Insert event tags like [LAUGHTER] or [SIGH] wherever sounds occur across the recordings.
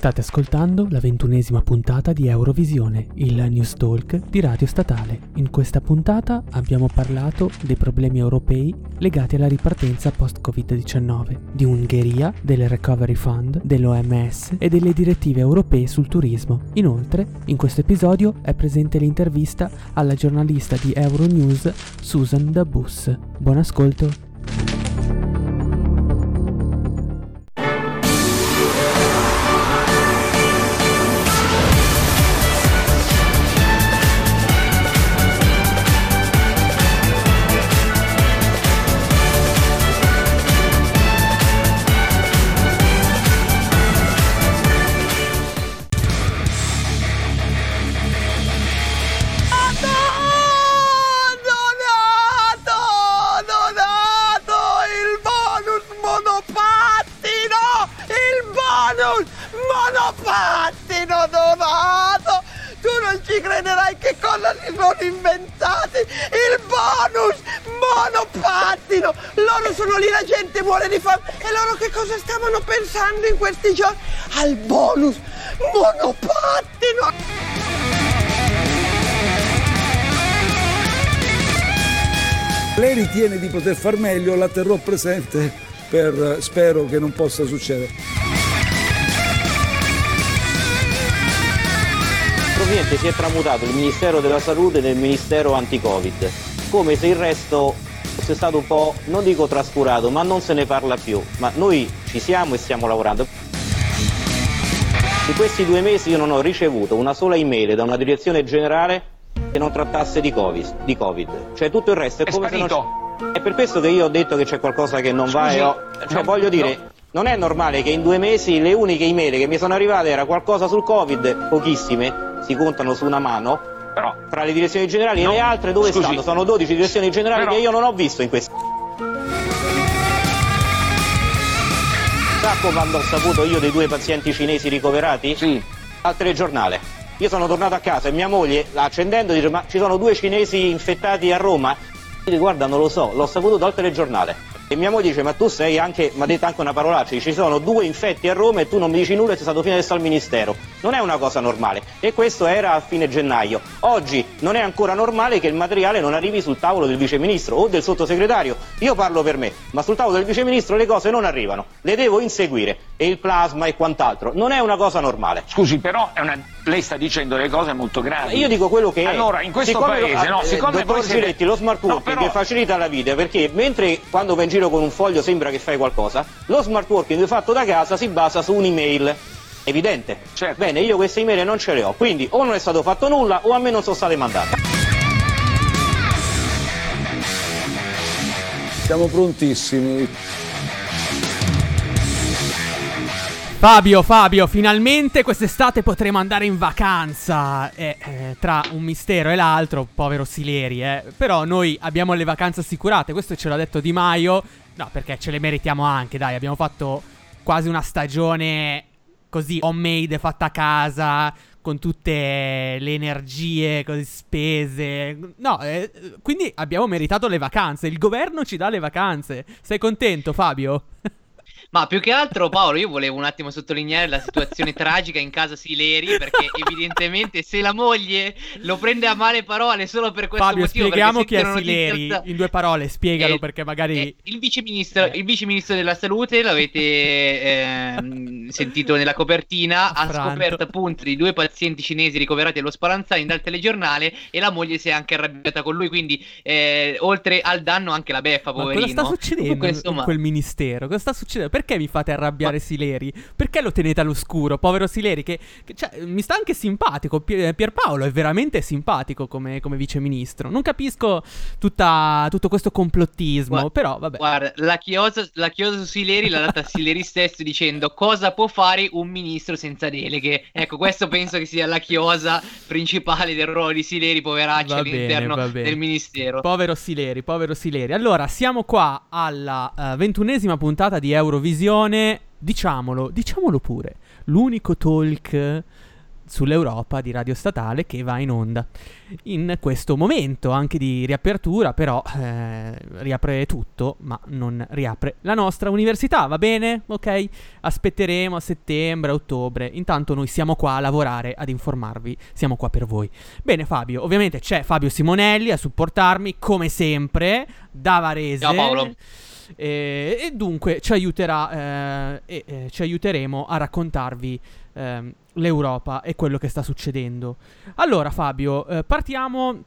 State ascoltando la ventunesima puntata di Eurovisione, il news talk di Radio Statale. In questa puntata abbiamo parlato dei problemi europei legati alla ripartenza post-Covid-19, di Ungheria, del Recovery Fund, dell'OMS e delle direttive europee sul turismo. Inoltre, in questo episodio è presente l'intervista alla giornalista di Euronews Susan Dabus. Buon ascolto! Pensando in questi giorni al bonus monopattino. Lei ritiene di poter far meglio, la terrò presente per spero che non possa succedere. Probabilmente si è tramutato il Ministero della Salute nel Ministero Anti-Covid, come se il resto fosse stato un po', non dico trascurato, ma non se ne parla più. Ma noi ci siamo e stiamo lavorando. In questi due mesi io non ho ricevuto una sola email da una direzione generale che non trattasse di COVID. Di COVID. Cioè tutto il resto è, è come sparito. se non... È per questo che io ho detto che c'è qualcosa che non Scusi, va e ho... Cioè no, voglio dire, no. non è normale che in due mesi le uniche email che mi sono arrivate era qualcosa sul Covid, pochissime, si contano su una mano, Però, tra le direzioni generali No, e le altre dove scusi. stanno? Sono 12 direzioni generali Però- che io non ho visto in questo. Sa quando ho saputo io dei due pazienti cinesi ricoverati? sì, Al telegiornale. Io sono tornato a casa e mia moglie, accendendo, dice ma ci sono due cinesi infettati a Roma? Guarda non lo so, l'ho saputo dal telegiornale. E mia moglie dice ma tu sei anche, mi ha detto anche una parolaccia, ci sono due infetti a Roma e tu non mi dici nulla e sei stato fino adesso al ministero. Non è una cosa normale. E questo era a fine gennaio. Oggi non è ancora normale che il materiale non arrivi sul tavolo del viceministro o del sottosegretario. Io parlo per me, ma sul tavolo del viceministro le cose non arrivano. Le devo inseguire. E il plasma e quant'altro. Non è una cosa normale. scusi, però una- lei sta dicendo delle cose molto gravi. Io dico quello che è. Allora, in questo Siccome paese, lo- no, eh, siccome dottor voi siete- Giletti, lo smart No, working però- che facilita la vita, perché mentre quando vai in giro con un foglio sembra che fai qualcosa, lo smart working fatto da casa si basa su un'email. Evidente. Certo. Bene, io queste email non ce le ho, quindi o non è stato fatto nulla o a me non sono state mandate. Siamo prontissimi. Fabio, Fabio, finalmente quest'estate potremo andare in vacanza. Eh, eh, tra un mistero e l'altro, povero Sileri, eh. Però noi abbiamo le vacanze assicurate, questo ce l'ha detto Di Maio. No, perché ce le meritiamo anche, dai, abbiamo fatto quasi una stagione così homemade, fatta a casa, con tutte le energie così spese. No, eh, quindi abbiamo meritato le vacanze. Il governo ci dà le vacanze. Sei contento, Fabio? [LAUGHS] Ma più che altro, Paolo, io volevo un attimo sottolineare la situazione tragica in casa Sileri, perché [LAUGHS] evidentemente se la moglie lo prende a male parole solo per questo Fabio, motivo, spieghiamo chi è Sileri notizia- in due parole, spiegalo Eh, perché magari... eh, il, viceministro, Eh. il viceministro della salute, l'avete ehm, sentito nella copertina, ha Affranto. scoperto appunto di due pazienti cinesi ricoverati allo Spallanzani dal telegiornale e la moglie si è anche arrabbiata con lui, quindi eh, oltre al danno anche la beffa, Ma poverino. cosa sta succedendo Comunque, in- insomma, in quel ministero? Cosa sta succedendo? Perché vi fate arrabbiare Sileri? Perché lo tenete all'oscuro? Povero Sileri, che, che- cioè, mi sta anche simpatico. Pier- Pierpaolo è veramente simpatico come, come viceministro. Non capisco tutta- tutto questo complottismo, Gua- però vabbè. Guarda, la chiosa, la chiosa su Sileri l'ha data Sileri stesso dicendo cosa può fare un ministro senza deleghe. Ecco, questo penso che sia la chiosa principale del ruolo di Sileri, poveraccio, all'interno del ministero. Povero Sileri, povero Sileri. Allora, siamo qua alla eh, ventunesima puntata di Eurovisione. Diciamolo, diciamolo pure. L'unico talk sull'Europa di Radio Statale che va in onda in questo momento anche di riapertura, però eh, riapre tutto, ma non riapre la nostra università, va bene? Ok? Aspetteremo a settembre, ottobre. Intanto noi siamo qua a lavorare, ad informarvi, siamo qua per voi. Bene Fabio, ovviamente c'è Fabio Simonelli a supportarmi come sempre da Varese. Ciao Paolo. E, e dunque ci aiuterà eh, e eh, ci aiuteremo a raccontarvi ehm, l'Europa e quello che sta succedendo. Allora, Fabio, eh, partiamo.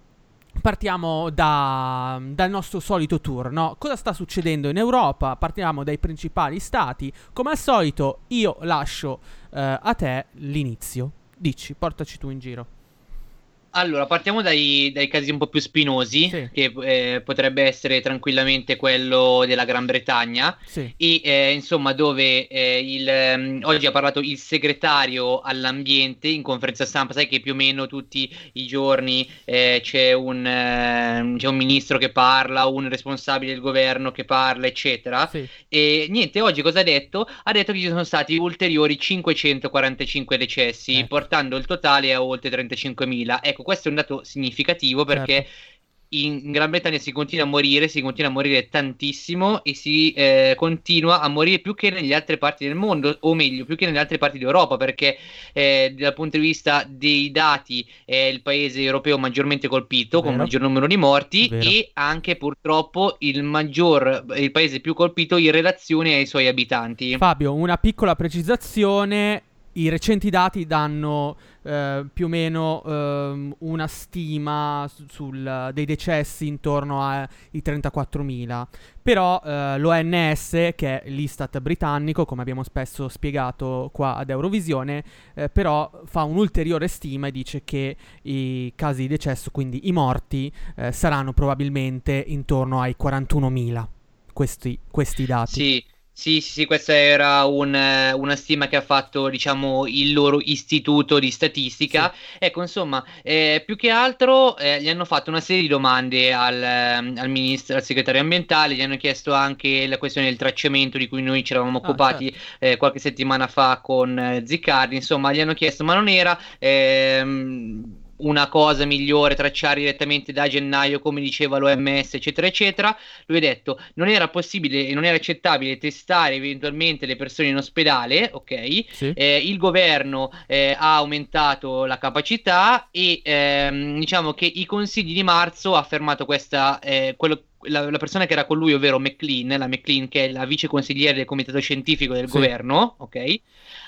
Partiamo da, dal nostro solito tour, no? Cosa sta succedendo in Europa? Partiamo dai principali stati. Come al solito, io lascio eh, a te l'inizio. Dici, portaci tu in giro. Allora, partiamo dai, dai, casi un po' più spinosi, sì. che eh, potrebbe essere tranquillamente quello della Gran Bretagna, sì. e eh, insomma dove eh, il, um, oggi ha parlato il segretario all'ambiente in conferenza stampa, sai che più o meno tutti i giorni eh, c'è un, ehm, c'è, un, ministro che parla, un responsabile del governo che parla, eccetera. Sì. E niente, oggi cosa ha detto? Ha detto che ci sono stati ulteriori 545 decessi, ecco. portando il totale a oltre 35.000. Ecco, questo è un dato significativo perché certo. in Gran Bretagna si continua a morire, si continua a morire tantissimo e si eh, continua a morire più che nelle altre parti del mondo, o meglio, più che nelle altre parti d'Europa, perché eh, dal punto di vista dei dati è il paese europeo maggiormente colpito, Vero. con un maggior numero di morti, Vero. e anche purtroppo il maggior, il paese più colpito in relazione ai suoi abitanti. Fabio, una piccola precisazione i recenti dati danno eh, più o meno eh, una stima sul, dei decessi intorno ai 34.000. Però eh, l'ONS, che è l'Istat britannico, come abbiamo spesso spiegato qua ad Eurovisione, eh, però fa un'ulteriore stima e dice che i casi di decesso, quindi i morti, eh, saranno probabilmente intorno ai 41.000. Questi, questi dati. Sì. Sì, sì, sì, questa era un, una stima che ha fatto, diciamo, il loro istituto di statistica. Sì. Ecco, insomma, eh, più che altro eh, gli hanno fatto una serie di domande al, al, ministro, al segretario ambientale, gli hanno chiesto anche la questione del tracciamento di cui noi ci eravamo ah, occupati certo. eh, qualche settimana fa con eh, Ziccardi, insomma, gli hanno chiesto, ma non era... Ehm, una cosa migliore tracciare direttamente da gennaio, come diceva l'OMS, eccetera, eccetera. Lui ha detto non era possibile e non era accettabile testare eventualmente le persone in ospedale, ok? Sì. Eh, il governo eh, ha aumentato la capacità e ehm, diciamo che i consigli di marzo ha fermato questa, eh, quello la, la, persona che era con lui, ovvero McLean, la McLean che è la vice consigliere del comitato scientifico del sì. governo, ok?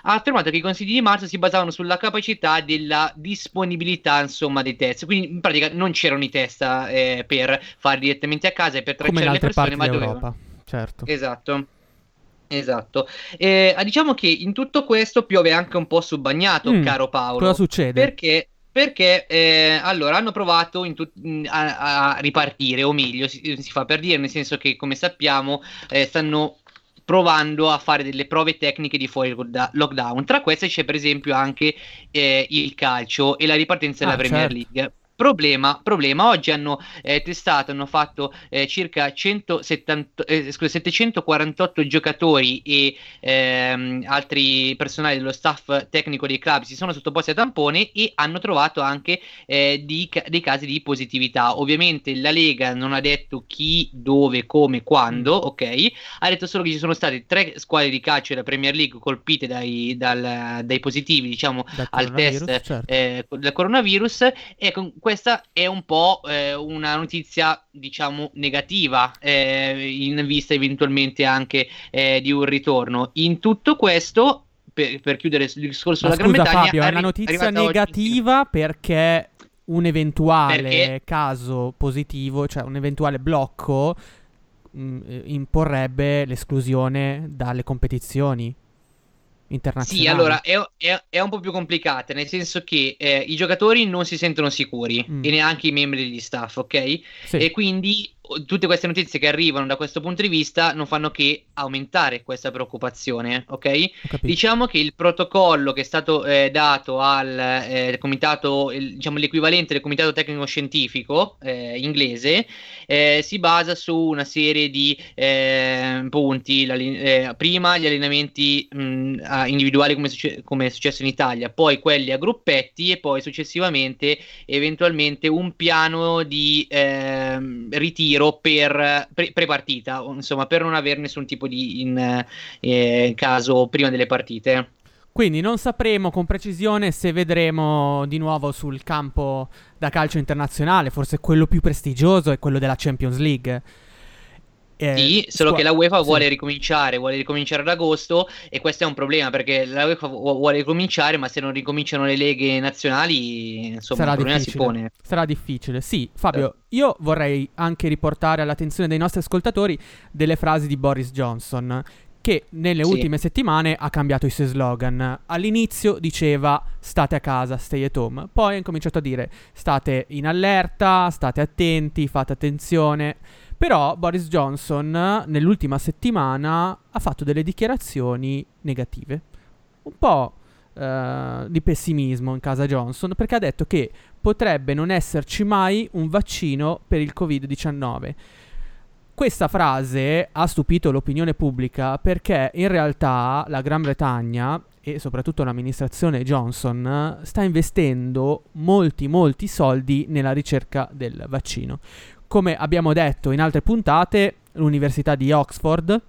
Ha affermato che i consigli di marzo si basavano sulla capacità della disponibilità, insomma, dei test. Quindi in pratica non c'erano i test eh, per fare direttamente a casa e per tracciare le persone, ma dovevano. Certo. Esatto. Esatto, eh, diciamo che in tutto questo piove anche un po' su bagnato, mm, caro Paolo. Cosa succede? Perché perché eh, allora hanno provato tut- a, a, ripartire, o meglio, si, si, fa per dire, nel senso che come sappiamo eh, stanno provando a fare delle prove tecniche di fuori lockdown. Tra queste c'è per esempio anche eh, il calcio e la ripartenza ah, della Premier certo. League. Problema, problema, oggi hanno eh, testato, hanno fatto eh, circa 170, eh, scusa, 748 giocatori e ehm, altri personali dello staff tecnico dei club si sono sottoposti a tampone e hanno trovato anche eh, di, dei casi di positività. Ovviamente la Lega non ha detto chi, dove, come, quando, mm. ok? Ha detto solo che ci sono state tre squadre di calcio della Premier League colpite dai, dal, dai positivi, diciamo, al test certo. Eh, del coronavirus e con questa è un po' eh, una notizia, diciamo, negativa eh, in vista eventualmente anche eh, di un ritorno. In tutto questo, per, per chiudere il discorso della Gran Bretagna, Fabio, è una notizia negativa oggi... perché un eventuale perché... caso positivo, cioè un eventuale blocco, mh, mm, imporrebbe l'esclusione dalle competizioni internazionali. Sì, allora è, è, è, un po' più complicata, nel senso che eh, i giocatori non si sentono sicuri mm. e neanche i membri degli staff, ok? Sì. E quindi tutte queste notizie che arrivano da questo punto di vista non fanno che aumentare questa preoccupazione, ok? Diciamo che il protocollo che è stato eh, dato al eh, comitato, il, diciamo l'equivalente del comitato tecnico scientifico eh, inglese, eh, si basa su una serie di eh, punti. Eh, prima gli allenamenti mh, individuali come, succe- come, è successo in Italia, poi quelli a gruppetti e poi successivamente eventualmente un piano di ehm, ritiro per pre- pre-partita, insomma per non avere nessun tipo di in, eh, caso prima delle partite. Quindi non sapremo con precisione se vedremo di nuovo sul campo da calcio internazionale, forse quello più prestigioso è quello della Champions League. Eh, sì, solo scu- che la UEFA sì. vuole ricominciare, vuole ricominciare ad agosto e questo è un problema perché la UEFA vuole ricominciare, ma se non ricominciano le leghe nazionali, insomma, Sarà il problema difficile. si pone. Sarà difficile. Sì, Fabio, eh. io vorrei anche riportare all'attenzione dei nostri ascoltatori delle frasi di Boris Johnson che nelle sì. ultime settimane ha cambiato i suoi slogan. All'inizio diceva state a casa, stay at home, poi ha incominciato a dire state in allerta, state attenti, fate attenzione. Però Boris Johnson nell'ultima settimana ha fatto delle dichiarazioni negative, un po' uh, di pessimismo in casa Johnson, perché ha detto che potrebbe non esserci mai un vaccino per il Covid-19. Questa frase ha stupito l'opinione pubblica perché in realtà la Gran Bretagna e soprattutto l'amministrazione Johnson sta investendo molti molti soldi nella ricerca del vaccino. Come abbiamo detto in altre puntate, l'Università di Oxford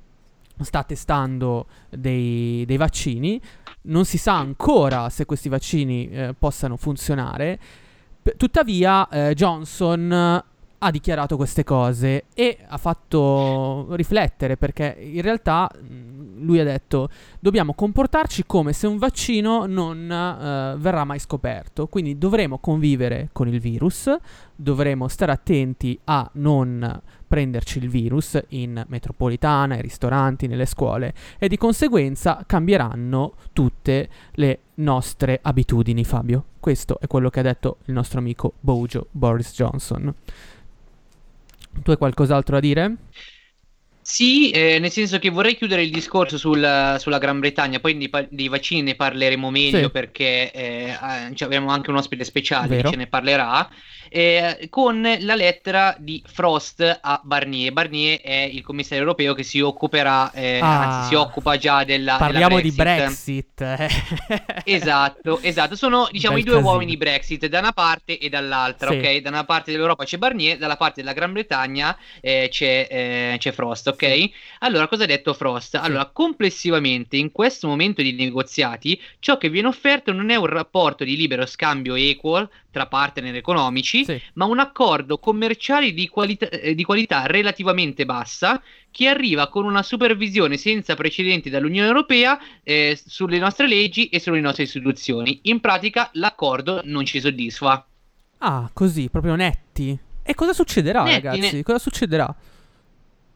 sta testando dei, dei vaccini, non si sa ancora se questi vaccini eh, possano funzionare, tuttavia eh, Johnson ha dichiarato queste cose e ha fatto riflettere perché in realtà lui ha detto dobbiamo comportarci come se un vaccino non uh, verrà mai scoperto, quindi dovremo convivere con il virus, dovremo stare attenti a non prenderci il virus in metropolitana, ai ristoranti, nelle scuole e di conseguenza cambieranno tutte le nostre abitudini, Fabio. Questo è quello che ha detto il nostro amico Bojo Boris Johnson. Tu hai qualcos'altro da dire? Sì, eh, nel senso che vorrei chiudere il discorso sul, sulla Gran Bretagna, poi di, dei vaccini ne parleremo meglio sì. perché eh, abbiamo anche un ospite speciale Vero. che ce ne parlerà eh, con la lettera di Frost a Barnier. Barnier è il commissario europeo che si occuperà, eh, ah, anzi si occupa già della Parliamo della Brexit. di Brexit. [LAUGHS] esatto, esatto. Sono diciamo Bel i due casino. uomini Brexit da una parte e dall'altra, sì. ok? Da una parte dell'Europa c'è Barnier, dalla parte della Gran Bretagna eh, c'è, eh, c'è, Frost, ok? Allora, cosa ha detto Frost? Allora, complessivamente in questo momento di negoziati, ciò che viene offerto non è un rapporto di libero scambio equal tra partner economici, sì. ma un accordo commerciale di qualità, eh, di qualità relativamente bassa che arriva con una supervisione senza precedenti dall'Unione Europea eh, sulle nostre leggi e sulle nostre istituzioni. In pratica l'accordo non ci soddisfa. Ah, così, proprio netti. E cosa succederà, netti, ragazzi? Ne... Cosa succederà?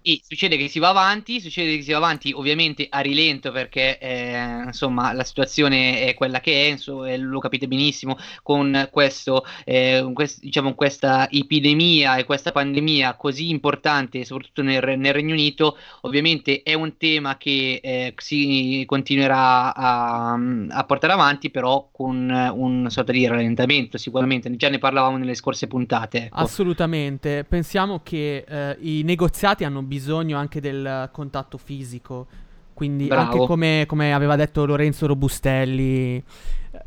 E succede che si va avanti, succede che si va avanti ovviamente a rilento perché eh, insomma la situazione è quella che è, insomma, lo capite benissimo con questo, eh, quest, diciamo, questa epidemia e questa pandemia così importante soprattutto nel, nel Regno Unito, ovviamente è un tema che eh, si continuerà a, a, portare avanti però con un sorta di rallentamento sicuramente, già ne parlavamo nelle scorse puntate. Ecco. Assolutamente, pensiamo che eh, i negoziati hanno bisogno anche del contatto fisico. Quindi Bravo. anche come, come, aveva detto Lorenzo Robustelli,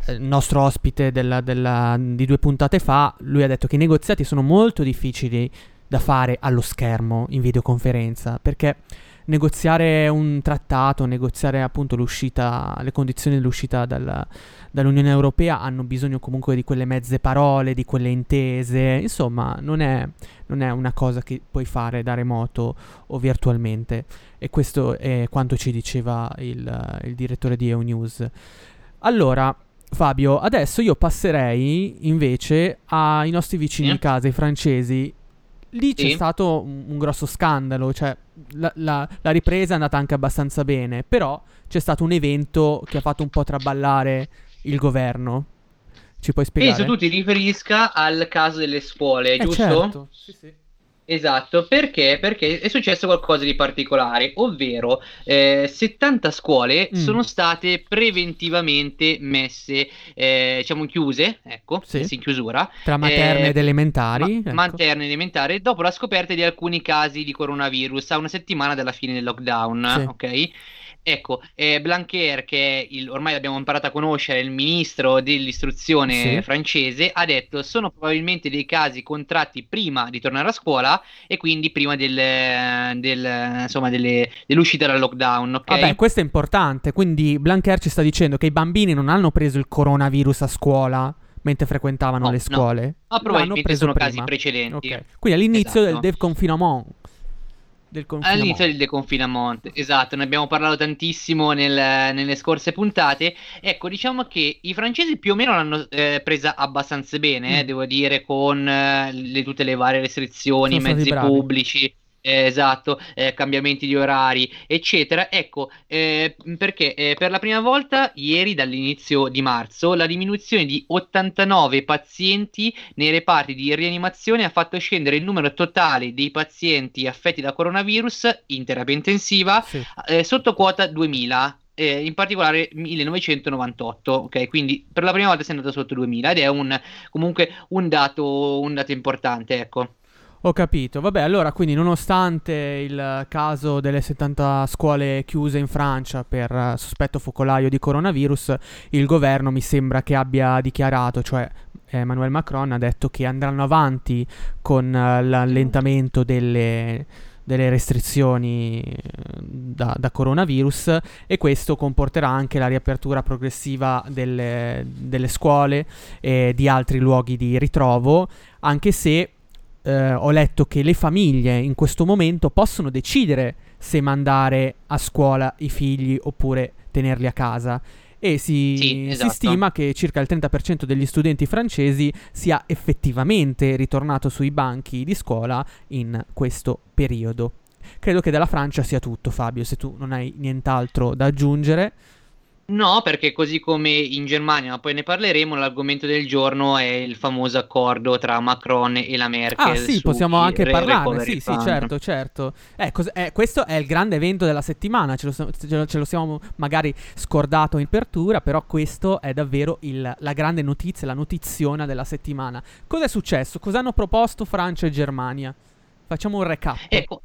eh, nostro ospite della, della, di due puntate fa, lui ha detto che i negoziati sono molto difficili da fare allo schermo in videoconferenza perché negoziare un trattato, negoziare appunto l'uscita, le condizioni dell'uscita dal, dall'Unione Europea hanno bisogno comunque di quelle mezze parole, di quelle intese, insomma non è, non è una cosa che puoi fare da remoto o virtualmente. E questo è quanto ci diceva il, il direttore di EUNews. Allora, Fabio, adesso io passerei invece ai nostri vicini di casa, i francesi, lì c'è stato un, un, grosso scandalo, cioè la, la, la, ripresa è andata anche abbastanza bene, però c'è stato un evento che ha fatto un po' traballare il governo. Ci puoi spiegare? Penso tu ti riferisca al caso delle scuole, eh giusto? Certo. Sì, sì. Esatto, perché? Perché è successo qualcosa di particolare, ovvero eh, 70 scuole Mm. sono state preventivamente messe, eh, diciamo chiuse, ecco, Sì. messe in chiusura, Tra materne Eh, ed elementari. ma- ecco. materne elementari, dopo la scoperta di alcuni casi di coronavirus a una settimana dalla fine del lockdown, Sì. ok? Ecco, eh, Blanquer, che il, ormai l'abbiamo imparato a conoscere, il ministro dell'istruzione Sì. francese, ha detto sono probabilmente dei casi contratti prima di tornare a scuola e quindi prima del, del- insomma, delle- dell'uscita dal lockdown, ok? Vabbè, questo è importante. Quindi Blanquer ci sta dicendo che i bambini non hanno preso il coronavirus a scuola mentre frequentavano No, le no. scuole. Ma L'hanno probabilmente preso sono prima. casi precedenti. Ok. Quindi all'inizio Esatto. del deconfinement. Del confinamento. All'inizio del deconfinamento, esatto, ne abbiamo parlato tantissimo nel- nelle scorse puntate. Ecco, diciamo che i francesi più o meno l'hanno eh, presa abbastanza bene, eh, Mm. devo dire, con eh, le- tutte le varie restrizioni, stati mezzi bravi. pubblici. Eh, esatto, eh, cambiamenti di orari, eccetera. Ecco, eh, perché eh, per la prima volta ieri, dall'inizio di marzo, la diminuzione di 89 pazienti nei reparti di rianimazione ha fatto scendere il numero totale dei pazienti affetti da coronavirus in terapia intensiva Sì. eh, sotto quota 2000. eh, in particolare 1998, ok? Quindi per la prima volta si è andato sotto 2000 ed è un, comunque un dato, un dato importante, ecco. Ho capito. Vabbè, allora, quindi nonostante il caso delle 70 scuole chiuse in Francia per eh, sospetto focolaio di coronavirus, il governo mi sembra che abbia dichiarato, cioè Emmanuel Macron ha detto che andranno avanti con eh, l'allentamento delle, delle restrizioni eh, da, da coronavirus e questo comporterà anche la riapertura progressiva delle, delle scuole e di altri luoghi di ritrovo, anche se eh, ho letto che le famiglie in questo momento possono decidere se mandare a scuola i figli oppure tenerli a casa. E si, Sì, si esatto. stima che circa il 30% degli studenti francesi sia effettivamente ritornato sui banchi di scuola in questo periodo. Credo che della Francia sia tutto, Fabio, se tu non hai nient'altro da aggiungere. No, perché così come in Germania, ma poi ne parleremo, l'argomento del giorno è il famoso accordo tra Macron e la Merkel. Ah sì, possiamo anche parlarne, sì, sì, certo, certo. Eh, cos- eh, questo è il grande evento della settimana, ce lo, ce lo- ce lo siamo magari scordato in apertura, però questo è davvero il- la grande notizia, la notiziona della settimana. Cosa è successo? Cosa hanno proposto Francia e Germania? Facciamo un recap. Ecco,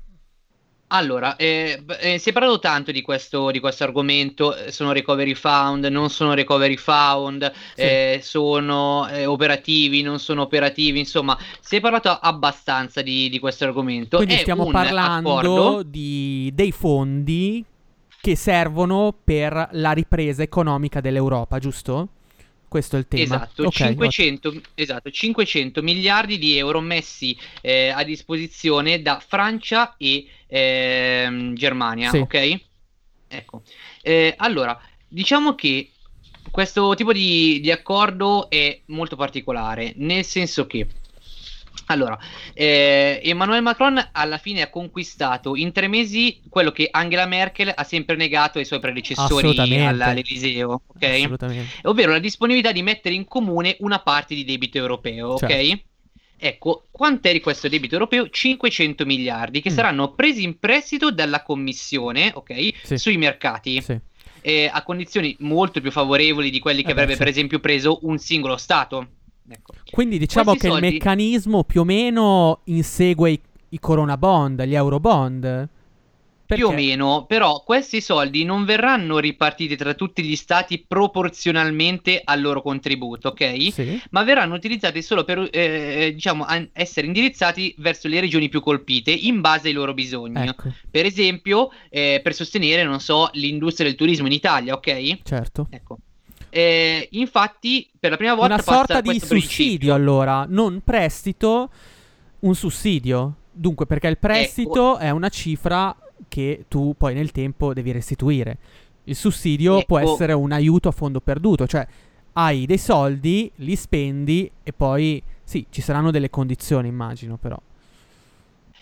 allora, eh, eh, si è parlato tanto di questo, di questo argomento, eh, sono recovery fund, non sono recovery fund, Sì. eh, sono eh, operativi, non sono operativi, insomma, si è parlato abbastanza di, di questo argomento. Quindi È stiamo un parlando accordo- di, dei fondi che servono per la ripresa economica dell'Europa, giusto? Questo è il tema. Esatto, Ok, 500, esatto, 500 miliardi di euro messi eh, a disposizione da Francia e ehm, Germania, Sì. ok? Ecco, Eh, allora, diciamo che questo tipo di, di accordo è molto particolare, nel senso che, allora, eh, Emmanuel Macron alla fine ha conquistato in tre mesi quello che Angela Merkel ha sempre negato ai suoi predecessori all'Eliseo, ok? Ovvero la disponibilità di mettere in comune una parte di debito europeo, ok? Certo. Ecco, quant'è di questo debito europeo? 500 miliardi che Mm. saranno presi in prestito dalla Commissione, ok? Sì. Sui mercati. Sì. eh, a condizioni molto più favorevoli di quelli che Eh avrebbe sì. per esempio preso un singolo Stato. Ecco. Quindi diciamo Questi che il soldi- meccanismo più o meno insegue i, i Corona Bond, gli Euro Bond. Più o Perché- meno, però questi soldi non verranno ripartiti tra tutti gli stati proporzionalmente al loro contributo, ok? Sì. ma verranno utilizzati solo per eh, diciamo, an- essere indirizzati verso le regioni più colpite in base ai loro bisogni. Ecco, Per esempio, eh, per sostenere, non so, l'industria del turismo in Italia, ok? certo. Ecco. Eh, infatti, per la prima volta Una sorta di sussidio principio. allora, non prestito, un sussidio. Dunque, perché il prestito Ecco. è una cifra che tu poi nel tempo devi restituire. Il sussidio può Ecco. essere un aiuto a fondo perduto, cioè hai dei soldi, li spendi e poi sì, ci saranno delle condizioni, immagino, però.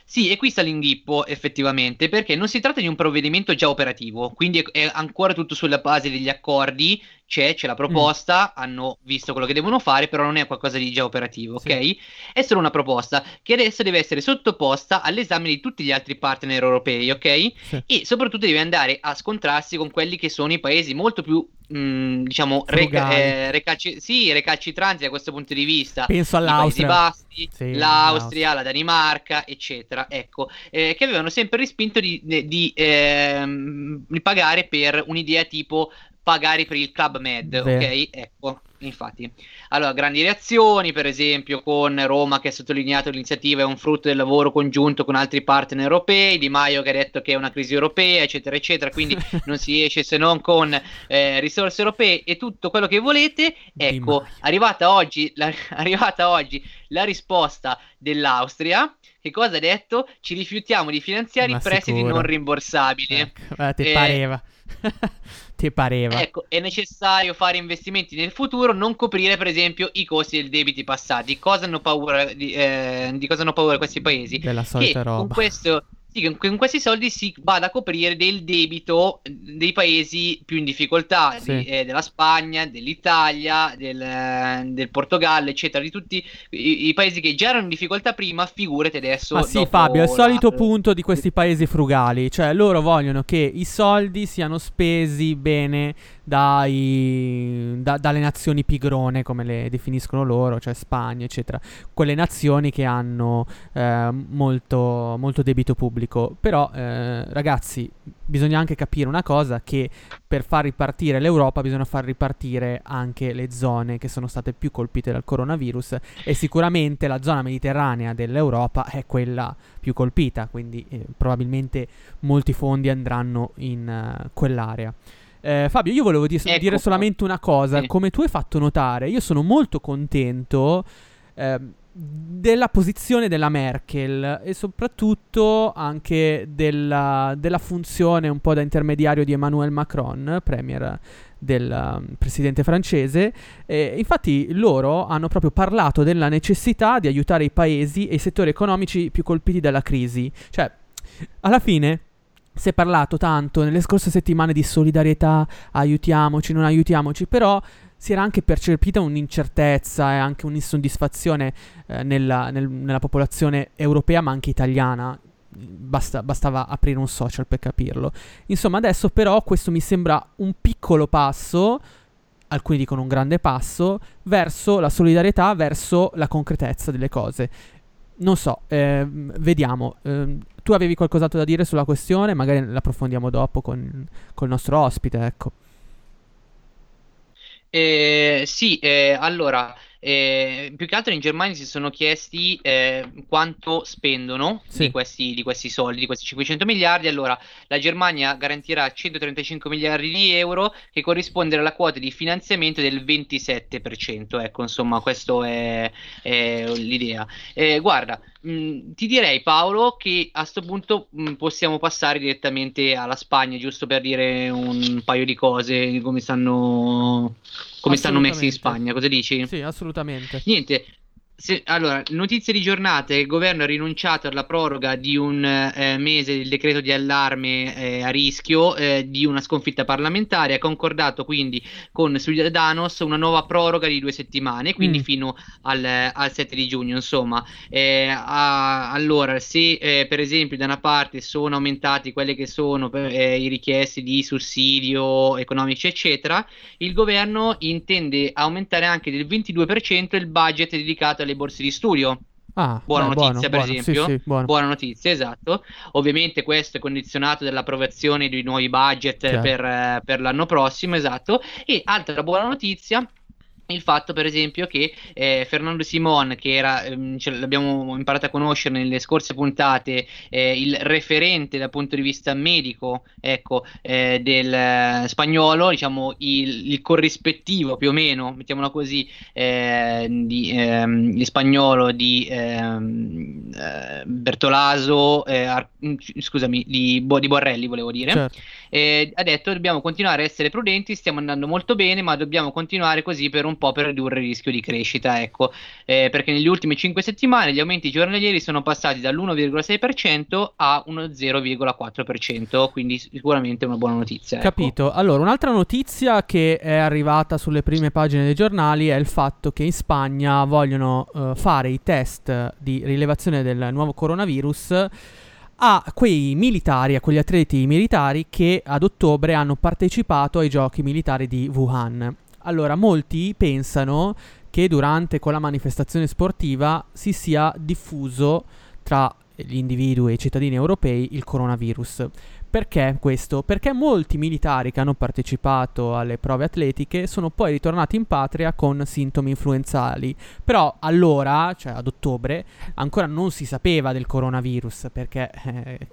Sì, e qui sta l'inghippo effettivamente, perché non si tratta di un provvedimento già operativo, quindi è ancora tutto sulla base degli accordi, c'è, c'è la proposta, mm. hanno visto quello che devono fare, però non è qualcosa di già operativo, sì. ok? È solo una proposta che adesso deve essere sottoposta all'esame di tutti gli altri partner europei, ok? Sì. E soprattutto deve andare a scontrarsi con quelli che sono i paesi molto più mm, diciamo reca- eh, recalci- sì, recalcitranti da questo punto di vista. Penso all'Austria. Bassi, sì, l'Austria, la Danimarca, eccetera. Ecco, eh, che avevano sempre respinto di, di, di, eh, di pagare per un'idea tipo pagare per il Club Med, Beh. ok? Ecco, infatti. Allora, grandi reazioni, per esempio, con Roma che ha sottolineato l'iniziativa è un frutto del lavoro congiunto con altri partner europei, Di Maio che ha detto che è una crisi europea, eccetera, eccetera, quindi [LAUGHS] non si esce se non con eh, risorse europee e tutto quello che volete. Ecco, arrivata oggi, la, [LAUGHS] arrivata oggi la risposta dell'Austria che cosa ha detto? Ci rifiutiamo di finanziare Ma i prestiti sicuro. non rimborsabili. Ecco, eh, ti pareva. Ti pareva. Ecco, è necessario fare investimenti nel futuro, non coprire per esempio i costi dei debiti passati. Cosa hanno paura di, eh, di cosa hanno paura questi paesi? Della solita che roba. Con questo sì, con questi soldi si vada a coprire del debito dei paesi più in difficoltà, sì. di, eh, della Spagna, dell'Italia, del, eh, del, Portogallo, eccetera, di tutti i, i, paesi che già erano in difficoltà prima, figurati adesso. Ma sì, Fabio, è il solito la... punto di questi paesi frugali, cioè loro vogliono che i soldi siano spesi bene dai, da, dalle nazioni pigrone, come le definiscono loro, cioè Spagna, eccetera, quelle nazioni che hanno eh, molto, molto debito pubblico. Però eh, ragazzi bisogna anche capire una cosa, che per far ripartire l'Europa bisogna far ripartire anche le zone che sono state più colpite dal coronavirus. E sicuramente la zona mediterranea dell'Europa è quella più colpita, quindi eh, probabilmente molti fondi andranno in uh, quell'area. Eh, Fabio, io volevo di- ecco. dire solamente una cosa, sì. come tu hai fatto notare, io sono molto contento. Eh, della posizione della Merkel e soprattutto anche della, della, funzione un po' da intermediario di Emmanuel Macron, premier del um, presidente francese. E infatti loro hanno proprio parlato della necessità di aiutare i paesi e i settori economici più colpiti dalla crisi. Cioè, alla fine si è parlato tanto nelle scorse settimane di solidarietà, aiutiamoci, non aiutiamoci, però si era anche percepita un'incertezza e anche un'insoddisfazione eh, nella, nel, nella, popolazione europea ma anche italiana. Basta, bastava aprire un social per capirlo. Insomma, adesso però questo mi sembra un piccolo passo, alcuni dicono un grande passo, verso la solidarietà, verso la concretezza delle cose. Non so, eh, vediamo. Eh, tu avevi qualcos'altro da dire sulla questione? Magari l'approfondiamo dopo con, con il nostro ospite, ecco. Eh, sì, eh, allora, eh, più che altro in Germania si sono chiesti eh, quanto spendono sì. di, questi, di, questi, soldi, di questi 500 miliardi. Allora, la Germania garantirà 135 miliardi di euro, che corrisponde alla quota di finanziamento del 27%. Ecco, insomma, questa è, è, l'idea. Eh, guarda, mh, mm, ti direi, Paolo, che a questo punto mh, mm, possiamo passare direttamente alla Spagna, giusto per dire un paio di cose, come stanno come stanno messi in Spagna. Cosa dici? Sì, assolutamente. Niente, se, allora, notizie di giornata, il governo ha rinunciato alla proroga di un eh, mese del decreto di allarme eh, a rischio eh, di una sconfitta parlamentare, ha concordato quindi con Ciudadanos una nuova proroga di due settimane, quindi mm. fino al, al, 7 di giugno, insomma. Eh, a, allora, se eh, per esempio da una parte sono aumentati quelli che sono eh, i richiesti di sussidio economici, eccetera, il governo intende aumentare anche del 22% il budget dedicato alle borse di studio. Ah, buona beh, notizia, buono, per buono, esempio. Sì, sì, buona notizia, esatto. Ovviamente questo è condizionato dall'approvazione di nuovi budget per, eh, per, l'anno prossimo, esatto. E altra buona notizia il fatto per esempio che eh, Fernando Simon che era ehm, l'abbiamo imparato a conoscere nelle scorse puntate eh, il referente dal punto di vista medico ecco eh, del eh, spagnolo diciamo il, il, corrispettivo più o meno mettiamola così eh, di, ehm, di spagnolo di ehm, eh, Bertolaso Ar- scusami di, Bo- di, Borrelli volevo dire certo. ha detto dobbiamo continuare a essere prudenti stiamo andando molto bene ma dobbiamo continuare così per un un po' per ridurre il rischio di crescita, ecco, eh, perché negli ultimi 5 settimane gli aumenti giornalieri sono passati dall'1,6% a uno 0,4%, quindi sicuramente una buona notizia. Ecco. Capito. Allora, un'altra notizia che è arrivata sulle prime pagine dei giornali è il fatto che in Spagna vogliono uh, fare i test di rilevazione del nuovo coronavirus a quei militari, a quegli atleti militari che ad ottobre hanno partecipato ai giochi militari di Wuhan. Allora, molti pensano che durante quella manifestazione sportiva si sia diffuso tra gli individui e i cittadini europei il coronavirus. Perché questo? Perché molti militari che hanno partecipato alle prove atletiche sono poi ritornati in patria con sintomi influenzali. Però allora, cioè ad ottobre, ancora non si sapeva del coronavirus perché... Eh,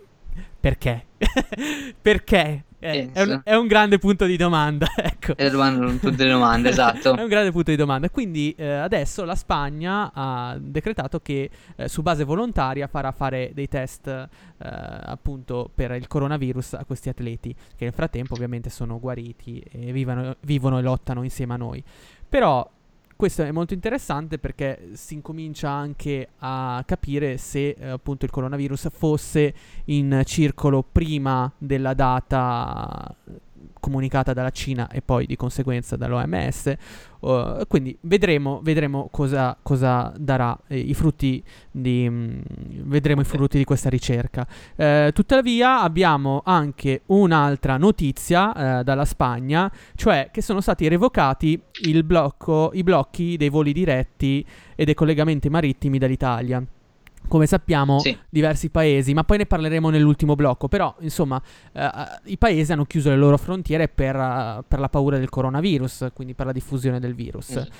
perché? [LAUGHS] perché? Eh, è, un, è, un, grande punto di domanda. [LAUGHS] ecco. È un punto di domanda, esatto. [LAUGHS] è un grande punto di domanda. Quindi eh, adesso la Spagna ha decretato che eh, su base volontaria farà fare dei test eh, appunto per il coronavirus a questi atleti, che nel frattempo ovviamente sono guariti e vivono, vivono e lottano insieme a noi. Però questo è molto interessante perché si incomincia anche a capire se eh, appunto il coronavirus fosse in circolo prima della data comunicata dalla Cina e poi di conseguenza dall'OMS. Uh, quindi vedremo, vedremo cosa, cosa darà eh, i frutti di, mh, mm, vedremo i frutti di questa ricerca. Uh, tuttavia abbiamo anche un'altra notizia uh, dalla Spagna, cioè che sono stati revocati blocco, i blocchi dei voli diretti e dei collegamenti marittimi dall'Italia come sappiamo, sì. diversi paesi, ma poi ne parleremo nell'ultimo blocco, però insomma eh, i paesi hanno chiuso le loro frontiere per, uh, per, la paura del coronavirus, quindi per la diffusione del virus. Mm.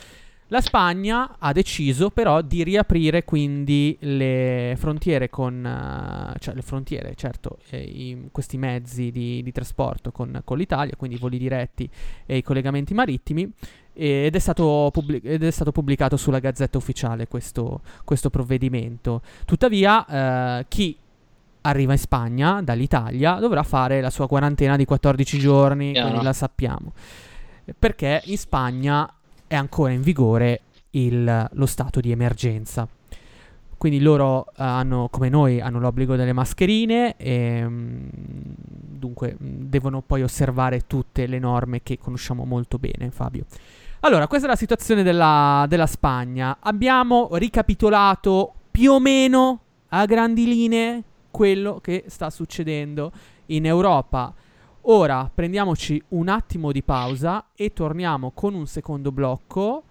La Spagna ha deciso però di riaprire quindi le frontiere con, uh, cioè le frontiere, certo, eh, i, questi mezzi di, di trasporto con, con l'Italia, quindi i voli diretti e i collegamenti marittimi, ed è, stato pubblic- ed è stato pubblicato sulla Gazzetta Ufficiale questo, questo provvedimento. Tuttavia, eh, chi arriva in Spagna dall'Italia dovrà fare la sua quarantena di 14 giorni, yeah, quindi la sappiamo. Perché in Spagna è ancora in vigore il, lo stato di emergenza. Quindi loro uh, hanno, come noi, hanno l'obbligo delle mascherine e um, dunque devono poi osservare tutte le norme che conosciamo molto bene, Fabio. Allora, questa è la situazione della, della Spagna. Abbiamo ricapitolato più o meno a grandi linee quello che sta succedendo in Europa. Ora prendiamoci un attimo di pausa e torniamo con un secondo blocco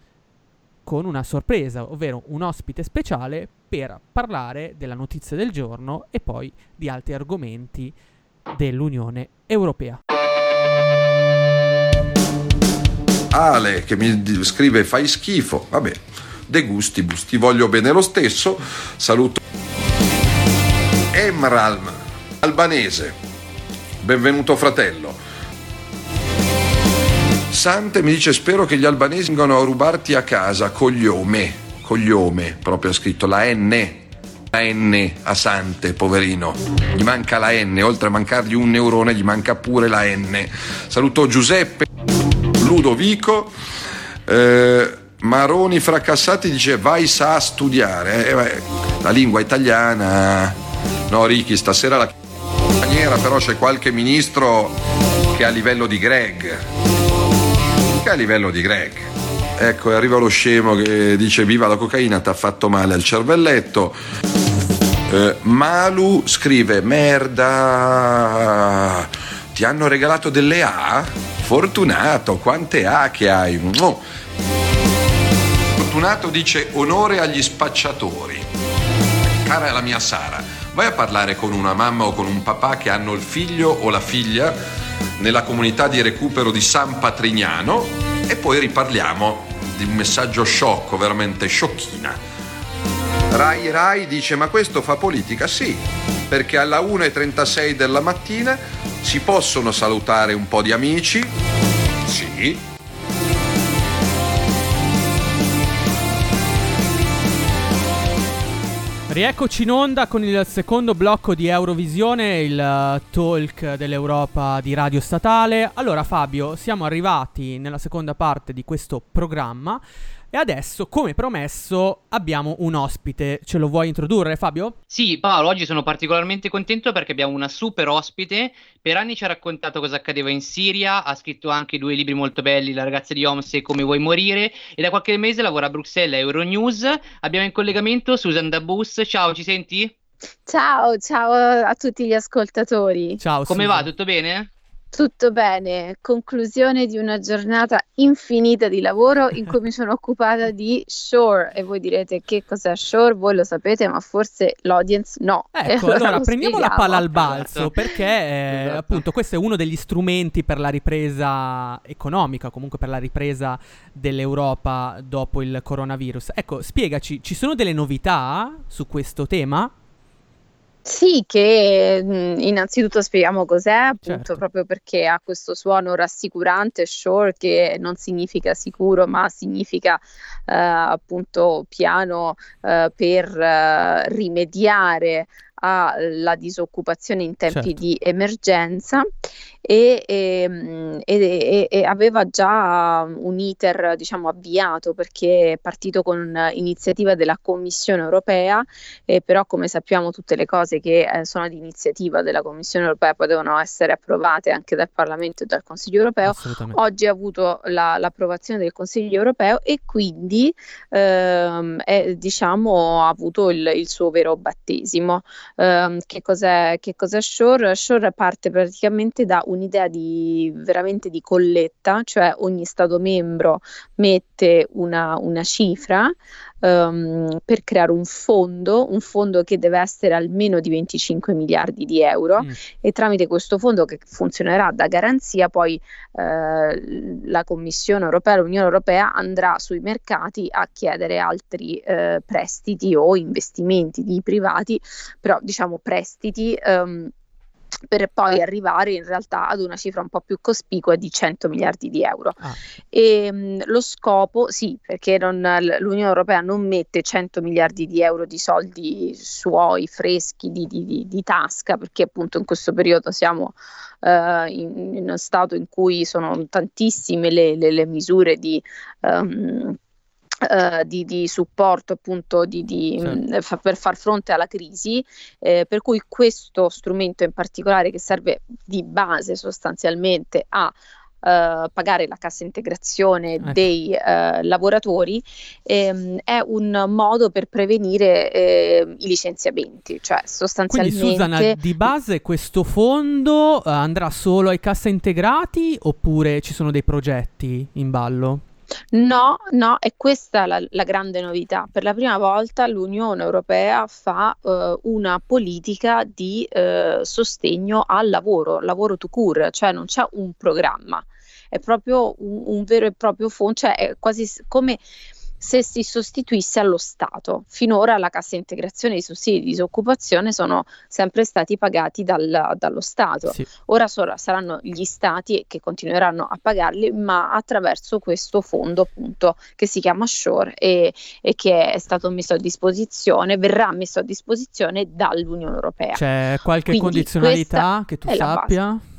con una sorpresa, ovvero un ospite speciale per parlare della notizia del giorno e poi di altri argomenti dell'Unione Europea. Ale che mi scrive fai schifo, vabbè, de gustibus, ti voglio bene lo stesso, saluto Emralm, albanese, benvenuto fratello. Sante mi dice spero che gli albanesi vengano a rubarti a casa, cogliome, cogliome, proprio ha scritto la N, la N a Sante, poverino. Gli manca la N, oltre a mancargli un neurone, gli manca pure la N. Saluto Giuseppe. Ludovico. Eh, Maroni fracassati dice vai sa a studiare. Eh, la lingua italiana. No, Ricky, stasera la maniera, però c'è qualche ministro che è a livello di Greg. Che è a livello di Greg. Ecco, arriva lo scemo che dice viva la cocaina, ti ha fatto male al cervelletto. Eh, Malu scrive merda ti hanno regalato delle A? Fortunato, quante A che hai? Fortunato dice onore agli spacciatori. Cara la mia Sara, vai a parlare con una mamma o con un papà che hanno il figlio o la figlia nella comunità di recupero di San Patrignano e poi riparliamo di un messaggio sciocco, veramente sciocchina. Rai Rai dice ma questo fa politica? Sì, perché alla 1.36 della mattina si possono salutare un po' di amici? Sì. Rieccoci in onda con il secondo blocco di Eurovisione, il uh, talk dell'Europa di Radio Statale. Allora Fabio, siamo arrivati nella seconda parte di questo programma e adesso, come promesso, abbiamo un ospite. Ce lo vuoi introdurre, Fabio? Sì, Paolo, oggi sono particolarmente contento perché abbiamo una super ospite. Per anni ci ha raccontato cosa accadeva in Siria, ha scritto anche due libri molto belli, La ragazza di Homs e Come vuoi morire, e da qualche mese lavora a Bruxelles a Euronews. Abbiamo in collegamento Susan Dabus. Ciao, ci senti? Ciao, ciao a tutti gli ascoltatori. Ciao. Come Susan. va? Tutto bene? Tutto bene, conclusione di una giornata infinita di lavoro in cui mi [LAUGHS] sono occupata di Shore e voi direte che cos'è Shore, voi lo sapete ma forse l'audience no. Ecco, [LAUGHS] allora lo prendiamo la palla al balzo Esatto. perché eh, Esatto. appunto questo è uno degli strumenti per la ripresa economica, comunque per la ripresa dell'Europa dopo il coronavirus. Ecco, spiegaci, ci sono delle novità su questo tema? Sì, che mh, innanzitutto spieghiamo cos'è, appunto Certo. proprio perché ha questo suono rassicurante, sure, che non significa sicuro, ma significa eh, appunto piano eh, per eh, rimediare alla disoccupazione in tempi Certo. di emergenza e, ehm, e- e- e aveva già un iter, diciamo, avviato perché è partito con iniziativa della Commissione europea e però come sappiamo tutte le cose che eh, sono di iniziativa della Commissione europea poi devono essere approvate anche dal Parlamento e dal Consiglio europeo. Oggi ha avuto la- l'approvazione del Consiglio europeo e quindi ehm, è, diciamo, ha avuto il, il suo vero battesimo. Ehm, che cos'è, che cos'è Shore? Shore parte praticamente da un'idea di veramente di colletta, cioè ogni Stato membro mette una, una cifra ehm, per creare un fondo, un fondo che deve essere almeno di 25 miliardi di euro Mm. e tramite questo fondo che funzionerà da garanzia poi eh, la Commissione europea, l'Unione europea andrà sui mercati a chiedere altri eh, prestiti o investimenti di privati, però diciamo prestiti. ehm, per poi arrivare in realtà ad una cifra un po' più cospicua di 100 miliardi di euro. Ah, E mh, lo scopo, sì, perché non- l'Unione Europea non mette 100 miliardi di euro di soldi suoi freschi di, di- di- di tasca, perché appunto in questo periodo siamo eh, in, in uno stato in cui sono tantissime le, le- le misure di... ehm, eh, di, di supporto appunto di, di, Certo. mh, fa- per far fronte alla crisi, eh, per cui questo strumento in particolare che serve di base sostanzialmente a eh, pagare la cassa integrazione Ecco. dei eh, lavoratori ehm, è un modo per prevenire eh, i licenziamenti, cioè Quindi sostanzialmente Susanna, di base questo fondo andrà solo ai cassa integrati oppure ci sono dei progetti in ballo? No, no, e questa è la, la grande novità. Per la prima volta l'Unione Europea fa eh, una politica di eh, sostegno al lavoro, lavoro to cure, cioè non c'è un programma, è proprio un, un vero e proprio fondo, cioè è quasi come se si sostituisse allo Stato. Finora la cassa integrazione e i sussidi di disoccupazione sono sempre stati pagati dal- dallo Stato. Sì. Ora sor- saranno gli stati che continueranno a pagarli, ma attraverso questo fondo appunto che si chiama Shore e, e che è stato messo a disposizione, verrà messo a disposizione dall'Unione Europea. C'è qualche Quindi condizionalità che tu la base.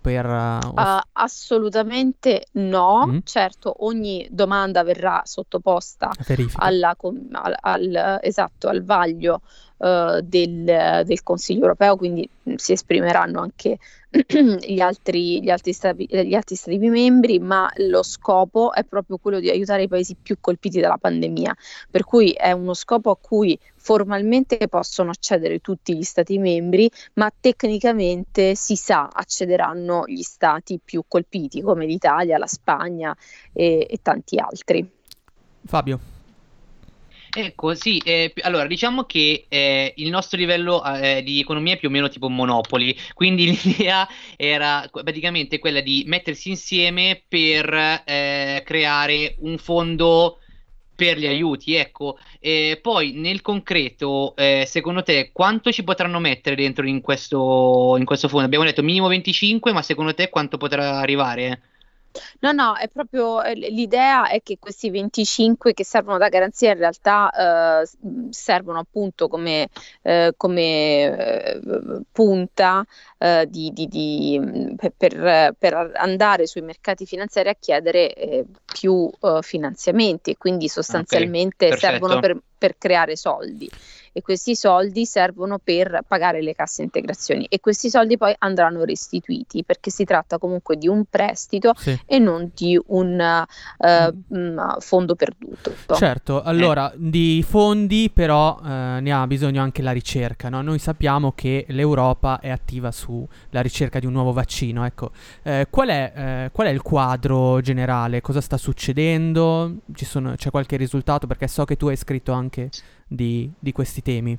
Per... uh, Uh, assolutamente no, Mm. certo ogni domanda verrà sottoposta alla al, al- esatto, al vaglio del, del Consiglio europeo, quindi si esprimeranno anche [CLEARS THROAT] gli altri, gli, altri stati, gli altri stati membri, ma lo scopo è proprio quello di aiutare i paesi più colpiti dalla pandemia, per cui è uno scopo a cui formalmente possono accedere tutti gli stati membri, ma tecnicamente si sa accederanno gli stati più colpiti come l'Italia, la Spagna e- e tanti altri. Fabio. Ecco, sì, eh, allora diciamo che eh, il nostro livello eh, di economia è più o meno tipo Monopoli, quindi [LAUGHS] l'idea era praticamente quella di mettersi insieme per eh, creare un fondo per gli aiuti, ecco. Eh, poi nel concreto, eh, secondo te quanto ci potranno mettere dentro in questo, in questo fondo? Abbiamo detto minimo 25, ma secondo te quanto potrà arrivare? No, no, è proprio eh, l'idea è che questi 25 che servono da garanzia in realtà eh, servono appunto come, eh, come eh, punta eh, di, di, di, per, per, andare sui mercati finanziari a chiedere eh, più finanziamenti e quindi sostanzialmente okay, servono per, per creare soldi e questi soldi servono per pagare le casse integrazioni e questi soldi poi andranno restituiti perché si tratta comunque di un prestito sì. e non di un uh, mm. fondo perduto. Certo, allora eh. di fondi però uh, ne ha bisogno anche la ricerca. No? Noi sappiamo che l'Europa è attiva sulla ricerca di un nuovo vaccino. Ecco, eh, qual, è, qual, è, il quadro generale? Cosa sta succedendo? Sono, c'è qualche risultato? Perché so che tu hai scritto anche di, di questi temi.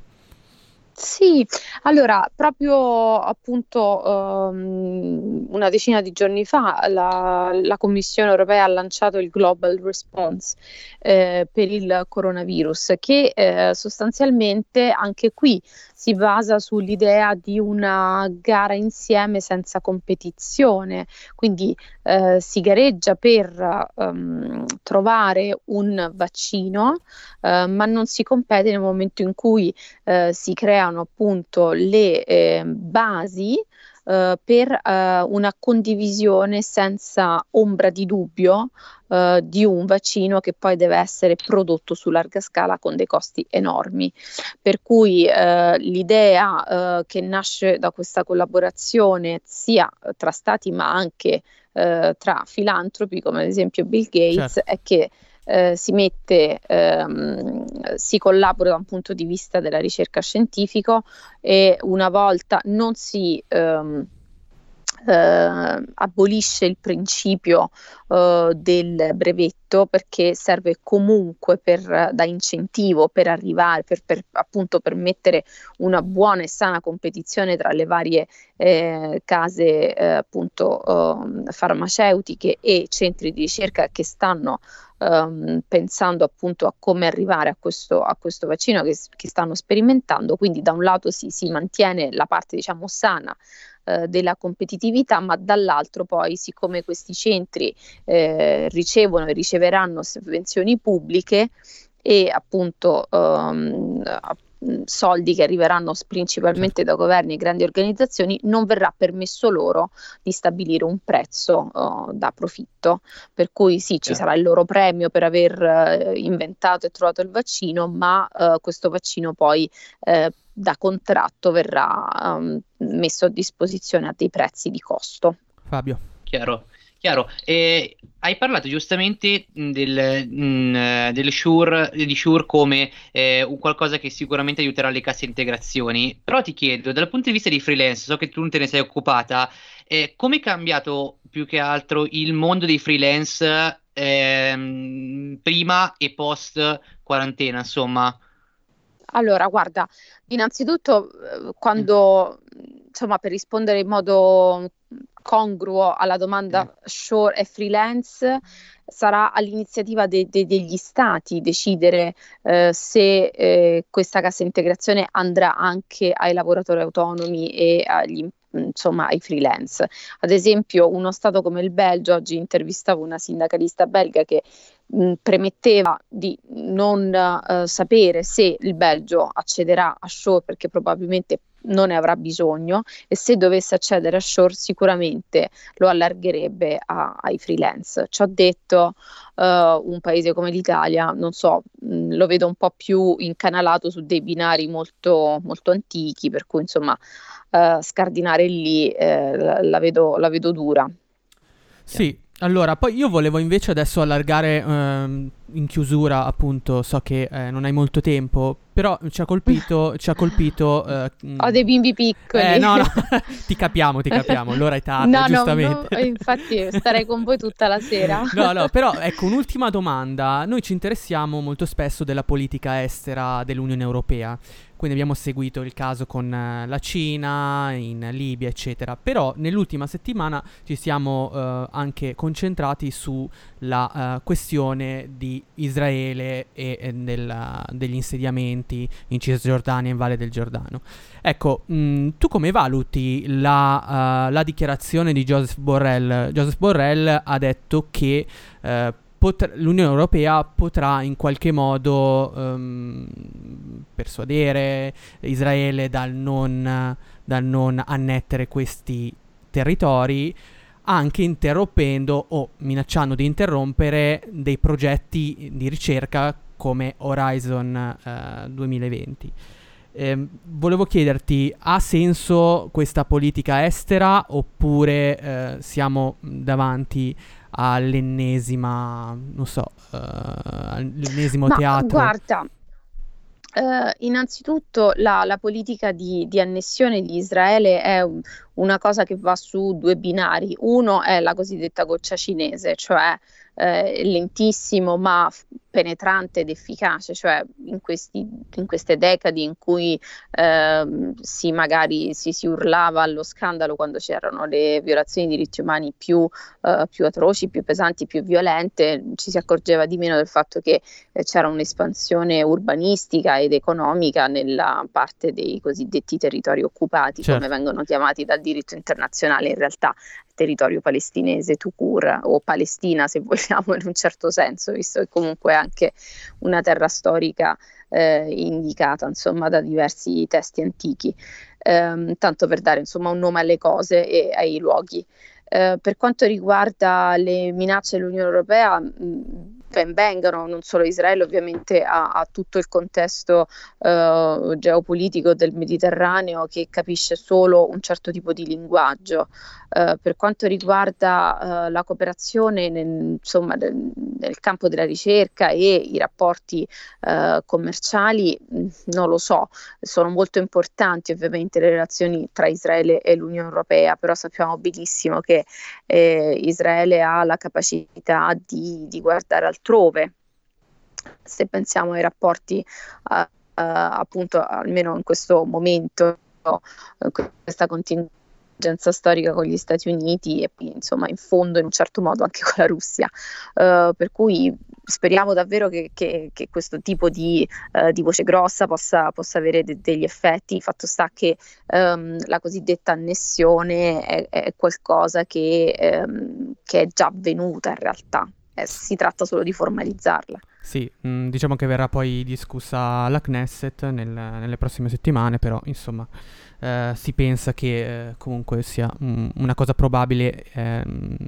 Sì, allora proprio appunto um, una decina di giorni fa la, la, Commissione europea ha lanciato il Global Response eh, per il coronavirus che eh, sostanzialmente anche qui si basa sull'idea di una gara insieme senza competizione, quindi eh, si gareggia per um, trovare un vaccino, eh, ma non si compete nel momento in cui eh, si creano appunto le eh, basi Uh, per uh, una condivisione senza ombra di dubbio uh, di un vaccino che poi deve essere prodotto su larga scala con dei costi enormi. Per cui l'idea che nasce da questa collaborazione sia tra stati ma anche tra filantropi come ad esempio Bill Gates certo. è che eh, si mette, ehm, si collabora da un punto di vista della ricerca scientifico e una volta non si ehm, eh, abolisce il principio eh, del brevetto perché serve comunque per, da incentivo per arrivare, per, per appunto permettere una buona e sana competizione tra le varie eh, case eh, appunto ehm, farmaceutiche e centri di ricerca che stanno Um, pensando appunto a come arrivare a questo, a questo vaccino che, che, stanno sperimentando, quindi da un lato si, si mantiene la parte diciamo sana eh, della competitività, ma dall'altro poi siccome questi centri eh, ricevono e riceveranno sovvenzioni pubbliche e appunto um, soldi che arriveranno principalmente da governi e grandi organizzazioni, non verrà permesso loro di stabilire un prezzo uh, da profitto. Per cui sì, ci sarà il loro premio per aver uh, inventato e trovato il vaccino, ma uh, questo vaccino poi da contratto verrà um, messo a disposizione a dei prezzi di costo. Fabio. Chiaro. Chiaro, eh, hai parlato giustamente del, mh, del sure, di Shure come eh, un qualcosa che sicuramente aiuterà le casse integrazioni, però ti chiedo, dal punto di vista dei freelance, so che tu non te ne sei occupata, eh, come è cambiato più che altro il mondo dei freelance ehm, prima e post quarantena, insomma? Allora, guarda, innanzitutto eh, quando, insomma, per rispondere in modo congruo alla domanda shore e freelance sarà all'iniziativa de- de- degli stati decidere eh, se eh, questa cassa integrazione andrà anche ai lavoratori autonomi e agli insomma ai freelance. Ad esempio, uno stato come il Belgio, oggi intervistavo una sindacalista belga che premetteva di non uh, sapere se il Belgio accederà a Shore perché probabilmente non ne avrà bisogno e se dovesse accedere a Shore sicuramente lo allargherebbe a, ai freelance. Ci ho detto uh, un paese come l'Italia, non so, mh, lo vedo un po' più incanalato su dei binari molto, molto antichi, per cui insomma uh, scardinare lì uh, la, la, vedo, la vedo dura. Sì, allora, poi io volevo invece adesso allargare ehm, in chiusura, appunto, so che eh, non hai molto tempo, però ci ha colpito, ci ha colpito... Eh, Ho dei bimbi piccoli. Eh, no, no, [LAUGHS] [LAUGHS] ti capiamo, ti capiamo, l'ora è tardi, no, giustamente. No, no, infatti starei con voi tutta la sera. [LAUGHS] no, no, però ecco, un'ultima domanda. Noi ci interessiamo molto spesso della politica estera dell'Unione Europea. Quindi abbiamo seguito il caso con eh, la Cina, in Libia, eccetera. Però nell'ultima settimana ci siamo eh, anche concentrati sulla uh, questione di Israele e, e della, degli insediamenti in Cisgiordania e in Valle del Giordano. Ecco, mh, mm, tu come valuti la, uh, la, dichiarazione di Joseph Borrell? Joseph Borrell ha detto che uh, pot- l'Unione Europea potrà in qualche modo um, persuadere Israele dal non, dal non annettere questi territori anche interrompendo o minacciando di interrompere dei progetti di ricerca come Horizon uh, 2020. Eh, volevo chiederti, ha senso questa politica estera oppure eh, siamo davanti all'ennesima, non so, uh, all'ennesimo Ma, teatro? Guarda, Uh, innanzitutto la, la politica di, di, annessione di Israele è un, una cosa che va su due binari. Uno è la cosiddetta goccia cinese, cioè eh, lentissimo ma penetrante ed efficace, cioè in, questi, in queste decadi in cui eh, si magari si, si, urlava allo scandalo quando c'erano le violazioni di diritti umani più, eh, più, atroci, più pesanti, più violente, ci si accorgeva di meno del fatto che eh, c'era un'espansione urbanistica ed economica nella parte dei cosiddetti territori occupati, certo. come vengono chiamati dal diritto internazionale in realtà territorio palestinese, Tukur o Palestina se [LAUGHS] vogliamo in un certo senso, visto che comunque anche una terra storica eh, indicata insomma da diversi testi antichi, ehm, tanto per dare insomma un nome alle cose e ai luoghi. Eh, per quanto riguarda le minacce dell'Unione Europea, mh, ben vengano, non solo Israele, ovviamente a, a tutto il contesto eh, geopolitico del Mediterraneo che capisce solo un certo tipo di linguaggio. Eh, per quanto riguarda eh, la cooperazione nel, insomma, nel, nel, campo della ricerca e i rapporti eh, commerciali, mm, non lo so, sono molto importanti ovviamente le relazioni tra Israele e l'Unione Europea, però sappiamo benissimo che eh, Israele ha la capacità di, di guardare al altrove. Se pensiamo ai rapporti uh, appunto almeno in questo momento, uh, questa contingenza storica con gli Stati Uniti e poi insomma in fondo in un certo modo anche [LAUGHS] con la Russia, uh, per cui speriamo davvero che, che, che questo tipo di, uh, di, voce grossa possa, possa avere de- degli effetti. Il fatto sta che um, la cosiddetta annessione è, è qualcosa che, um, che, è già avvenuta in realtà eh, si tratta solo di formalizzarla. Sì, mh, mm, diciamo che verrà poi discussa alla Knesset nel, nelle prossime settimane, però insomma eh, si pensa che eh, comunque sia mm, una cosa probabile eh,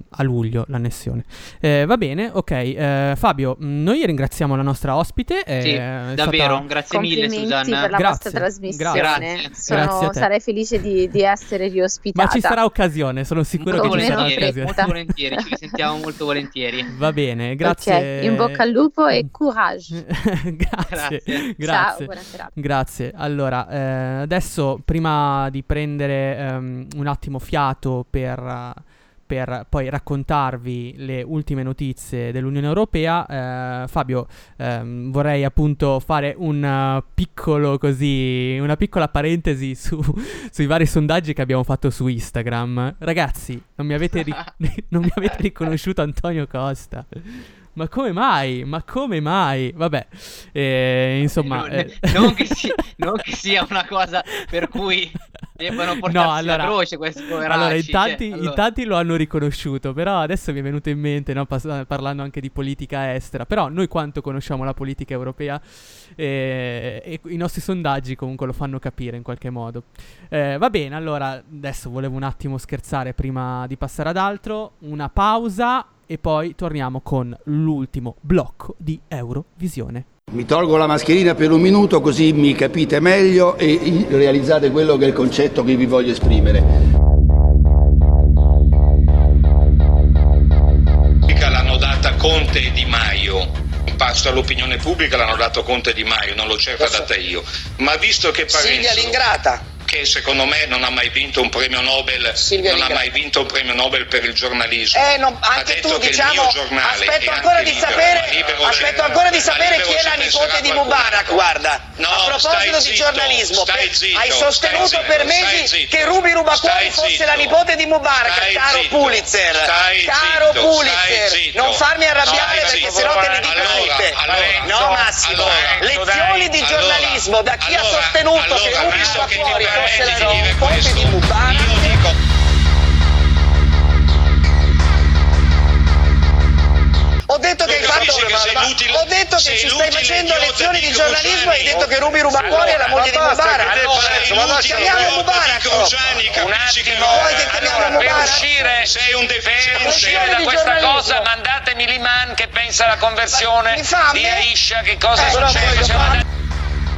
a luglio l'annessione. Eh, va bene, ok. Eh, Fabio, mm, noi ringraziamo la nostra ospite. sì, davvero, stata... grazie mille Susanna. per la grazie, vostra trasmissione. Grazie. Sono, grazie sarei felice di, di, essere riospitata. Ma ci sarà occasione, sono sicuro molto che ci sarà occasione. Molto [LAUGHS] volentieri, ci sentiamo molto volentieri. Va bene, grazie. Okay. In bocca al lupo e courage. [LAUGHS] grazie. Grazie. Ciao, buonasera. Grazie. Allora, eh, adesso prima di prendere um, un attimo fiato per, uh, per, poi raccontarvi le ultime notizie dell'Unione Europea, uh, Fabio, um, vorrei appunto fare un uh, piccolo così, una piccola parentesi [LAUGHS] su, sui vari sondaggi che abbiamo fatto su Instagram. Ragazzi, non mi avete, ri- [LAUGHS] non mi avete riconosciuto Antonio Costa. Ma come mai? Ma come mai? Vabbè, eh, insomma... Non, eh. non, che si, non, che sia una cosa per cui debbano portarsi no, allora, la croce questi poveracci. Allora in, tanti, cioè, allora. in tanti, lo hanno riconosciuto, però adesso mi è venuto in mente, no, pas- parlando anche di politica estera, però noi quanto conosciamo la politica europea eh, e i nostri sondaggi comunque lo fanno capire in qualche modo. Eh, va bene, allora adesso volevo un attimo scherzare prima di passare ad altro, una pausa e poi torniamo con l'ultimo blocco di Eurovisione. Mi tolgo la mascherina per un minuto così mi capite meglio e realizzate quello che è il concetto che vi voglio esprimere. L'hanno data Conte e Di Maio, un passo all'opinione pubblica l'hanno dato Conte e Di Maio, non l'ho certo data io, ma visto che Parenzo... Silvia l'ingrata che secondo me non ha mai vinto un premio Nobel, Silvia non ha Ringra- mai vinto un premio Nobel per il giornalismo. Eh, no, ha anche detto tu che diciamo, il mio giornale aspetto ancora di libero, sapere, libero aspetto ancora di sapere chi è la nipote di. Mubarak, guarda. No, a proposito di zitto, giornalismo, per- zitto, hai sostenuto zitto, per mesi che Ruby Rubacuori fosse la nipote di Mubarak, caro Pulitzer. caro Pulitzer, non farmi arrabbiare stai perché sennò te ne dico Allora, tutte. allora, no Massimo, allora, lezioni di giornalismo da chi ha sostenuto che ti Rubacuori fosse permetti la di Mubarak. Ho detto che hai fatto che ho detto che ci stai facendo lezioni di giornalismo e hai detto che Ruby Rubacuori è la moglie di Mubarak. Allora, chiamiamo Mubarak. Un attimo, allora, per uscire, sei un per uscire da questa cosa mandatemi Liman che pensa alla conversione di? Aisha, che cosa Eh, però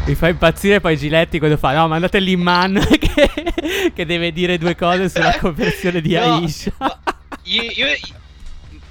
Mi fa impazzire poi Giletti quando fa, no, mandate l'imman [LAUGHS] che, che deve dire due cose sulla [LAUGHS] conversione di No, Aisha. io, io-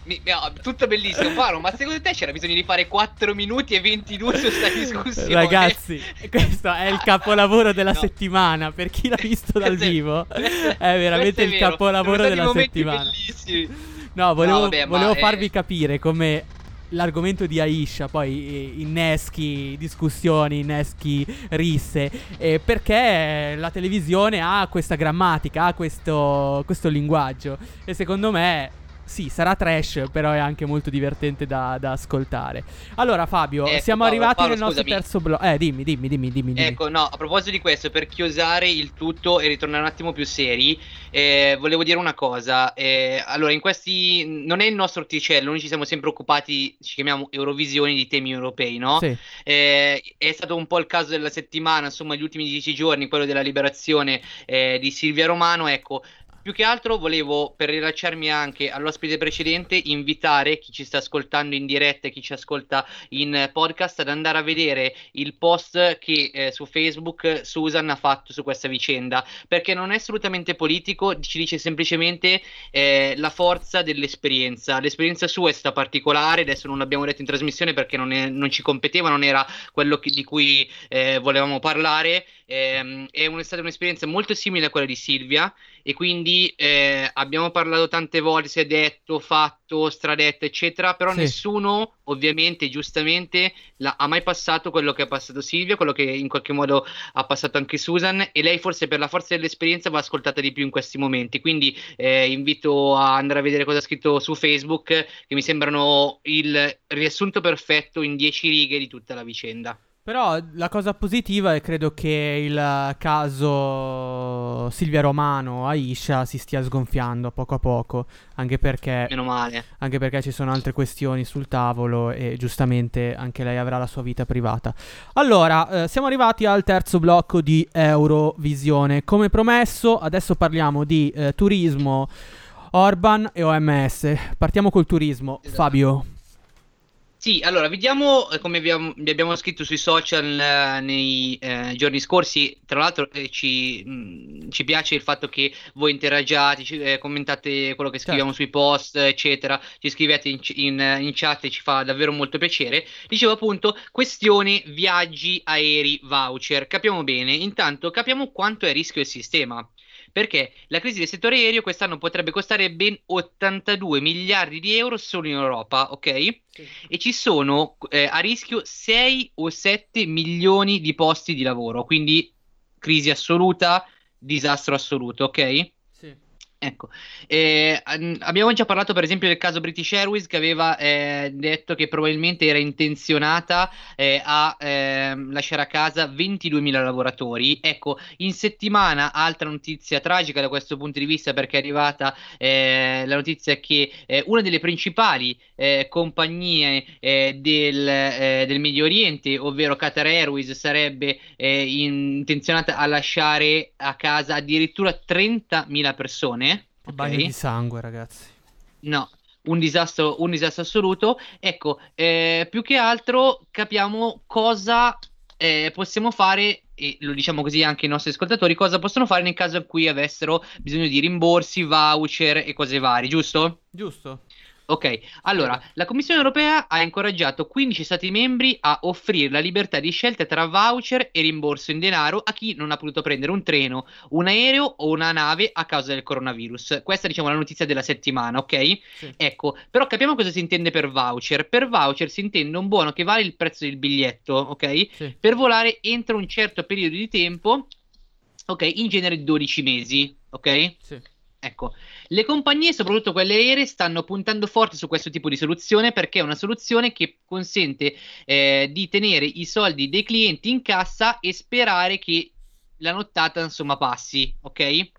mi- no, tutto bellissimo, Faro, ma secondo te c'era bisogno di fare 4 minuti e 22 su questa discussione? Ragazzi, [LAUGHS] questo è il capolavoro della No. settimana. Per chi l'ha visto dal è- vivo, è veramente è il capolavoro della settimana. bellissimi. No, volevo, No, vabbè, volevo è- farvi capire come l'argomento di Aisha poi eh, inneschi discussioni, inneschi risse, eh, perché la televisione ha questa grammatica, ha questo, questo linguaggio. E secondo me... Sì, sarà trash, però è anche molto divertente da, da ascoltare. Allora, Fabio, Ecco, siamo Paolo, arrivati Paolo, nel nostro scusami. terzo blocco. Eh, dimmi, dimmi, dimmi, dimmi. dimmi. Ecco, no, a proposito di questo, per chiosare il tutto e ritornare un attimo più seri, eh, volevo dire una cosa. eh, allora, in questi non è il nostro orticello, noi ci siamo sempre occupati, ci chiamiamo Eurovisioni di temi europei, no? Sì. Eh, è stato un po' il caso della settimana, insomma, gli ultimi dieci giorni, quello della liberazione eh, di Silvia Romano. Ecco, più che altro volevo, per rilacciarmi anche all'ospite precedente, invitare chi ci sta ascoltando in diretta e chi ci ascolta in podcast ad andare a vedere il post che eh, su Facebook Susan ha fatto su questa vicenda, perché non è assolutamente politico, ci dice semplicemente eh, la forza dell'esperienza. L'esperienza sua è stata particolare, adesso non l'abbiamo detto in trasmissione perché non, è- non ci competeva, non era quello che- di cui eh, volevamo parlare. Ehm, è un- è stata un'esperienza molto simile a quella di Silvia e quindi eh, abbiamo parlato tante volte, si è detto, fatto, stradetto, eccetera, però Sì. nessuno ovviamente, giustamente, la- ha mai passato quello che ha passato Silvia, quello che in qualche modo ha passato anche Susan e lei forse per la forza dell'esperienza va ascoltata di più in questi momenti, quindi eh, invito a andare a vedere cosa ha scritto su Facebook, che mi sembrano il riassunto perfetto in dieci righe di tutta la vicenda. Però la cosa positiva è credo che il caso Silvia Romano Aisha si stia sgonfiando a poco a poco, anche perché, Meno male. anche perché ci sono altre questioni sul tavolo e giustamente anche lei avrà la sua vita privata. Allora, eh, siamo arrivati al terzo blocco di Eurovisione. Come promesso, adesso parliamo di eh, turismo, Orban e OMS. Partiamo col turismo. Esatto. Fabio. Sì, allora vediamo eh, come abbiamo, vi abbiamo scritto sui social eh, nei eh, giorni scorsi. Tra l'altro, eh, ci, mh, ci piace il fatto che voi interagiate, ci- eh, commentate quello che scriviamo sui post, eccetera. Ci scrivete in, in- in chat e ci fa davvero molto piacere. Dicevo appunto, questione viaggi aerei voucher. Capiamo bene, intanto capiamo quanto è a rischio il sistema. Perché la crisi del settore aereo quest'anno potrebbe costare ben 82 miliardi di euro solo in Europa, ok? E ci sono eh, a rischio 6 o 7 milioni di posti di lavoro, quindi crisi assoluta, disastro assoluto, ok? Ecco, eh, abbiamo già parlato per esempio del caso British Airways che aveva eh, detto che probabilmente era intenzionata eh, a ehm, lasciare a casa 22.000 lavoratori. Ecco, in settimana altra notizia tragica da questo punto di vista perché è arrivata eh, la notizia che eh, una delle principali eh, compagnie del, del Medio Oriente, ovvero Qatar Airways, sarebbe intenzionata a lasciare a casa addirittura 30.000 persone. Che ok? bagno di sangue, ragazzi. No, un disastro, un disastro assoluto. Ecco, eh, più che altro capiamo cosa eh, possiamo fare, e lo diciamo così anche ai nostri ascoltatori, cosa possono fare nel caso in cui avessero bisogno di rimborsi, voucher e cose varie, giusto? Giusto? Ok, allora la Commissione europea ha incoraggiato 15 Stati membri a offrire la libertà di scelta tra voucher e rimborso in denaro a chi non ha potuto prendere un treno, un aereo o una nave a causa del coronavirus. Questa diciamo la notizia della settimana, ok? Sì. Ecco, però capiamo cosa si intende per voucher. Per voucher si intende un buono che vale il prezzo del biglietto, ok? Sì. Per volare entro un certo periodo di tempo, ok? In genere 12 mesi, ok? Sì. Ecco, le compagnie, soprattutto quelle aeree, stanno puntando forte su questo tipo di soluzione perché è una soluzione che consente eh, di tenere i soldi dei clienti in cassa e sperare che la nottata insomma passi, ok?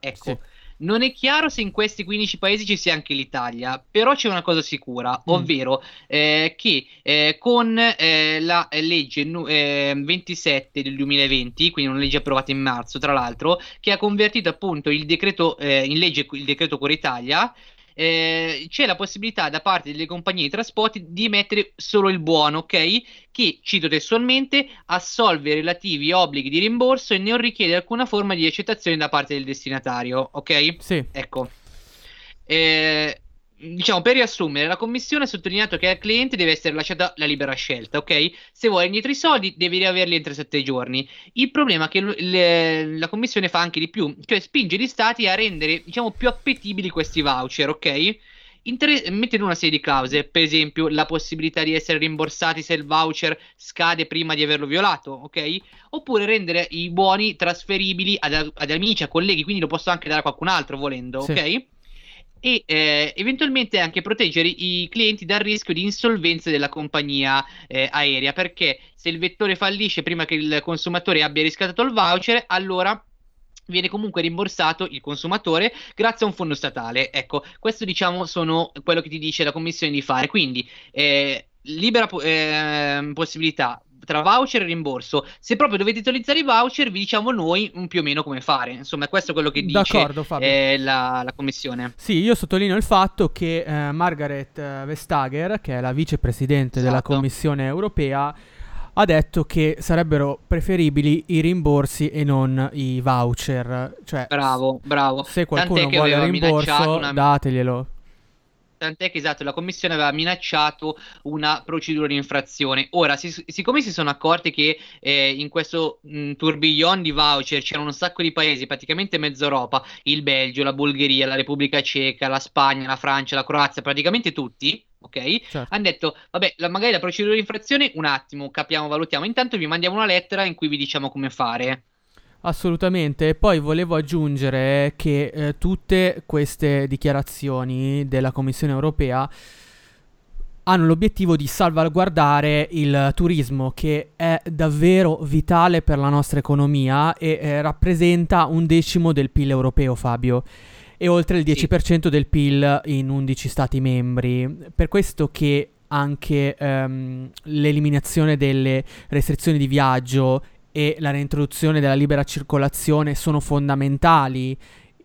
Ecco, Sì. Non è chiaro se in questi 15 paesi ci sia anche l'Italia, però c'è una cosa sicura, Mm. ovvero eh, che eh, con eh, la legge nu- eh, 27 del 2020, quindi una legge approvata in marzo, tra l'altro, che ha convertito appunto il decreto eh, in legge il decreto Cura Italia. Eh, c'è la possibilità da parte delle compagnie di trasporti di emettere solo il buono, ok? Che, cito testualmente, assolve i relativi obblighi di rimborso e non richiede alcuna forma di accettazione da parte del destinatario, ok? Sì. Ecco. Eh, diciamo, per riassumere, la commissione ha sottolineato che al cliente deve essere lasciata la libera scelta, ok? Se vuole indietro i soldi, devi riaverli entro 7 giorni. Il problema è che le- la commissione fa anche di più, cioè spinge gli stati a rendere, diciamo, più appetibili questi voucher, ok? Inter- mettendo una serie di clausole, per esempio la possibilità di essere rimborsati se il voucher scade prima di averlo violato, ok? Oppure rendere i buoni trasferibili ad, ad amici, a colleghi, quindi lo posso anche dare a qualcun altro volendo, Sì. ok? E eh, eventualmente anche proteggere i clienti dal rischio di insolvenza della compagnia eh, aerea, perché se il vettore fallisce prima che il consumatore abbia riscattato il voucher, allora viene comunque rimborsato il consumatore grazie a un fondo statale. Ecco, questo diciamo sono quello che ti dice la commissione di fare. Quindi eh, libera po- ehm, possibilità tra voucher e rimborso. Se proprio dovete utilizzare i voucher, vi diciamo noi più o meno come fare. Insomma, questo è quello che dice eh, la, la commissione. Sì, io sottolineo il fatto che eh, Margaret eh, Vestager, che è la vicepresidente della Esatto. Commissione europea, ha detto che sarebbero preferibili i rimborsi e non i voucher. Cioè, Bravo, bravo. se qualcuno vuole il rimborso, una- dateglielo. Tant'è che esatto, la commissione aveva minacciato una procedura di infrazione. Ora, si- siccome si sono accorti che eh, in questo mh, tourbillon di voucher c'erano un sacco di paesi, praticamente mezza Europa, il Belgio, la Bulgaria, la Repubblica Ceca, la Spagna, la Francia, la Croazia, praticamente tutti, ok? Certo. Hanno detto, vabbè, la- magari la procedura di infrazione un attimo, capiamo, valutiamo. Intanto vi mandiamo una lettera in cui vi diciamo come fare. Assolutamente, e poi volevo aggiungere che eh, tutte queste dichiarazioni della Commissione europea hanno l'obiettivo di salvaguardare il turismo che è davvero vitale per la nostra economia e eh, rappresenta un decimo del PIL europeo, Fabio, e oltre il Sì. 10% del PIL in 11 Stati membri. Per questo che anche ehm, l'eliminazione delle restrizioni di viaggio e la reintroduzione della libera circolazione sono fondamentali,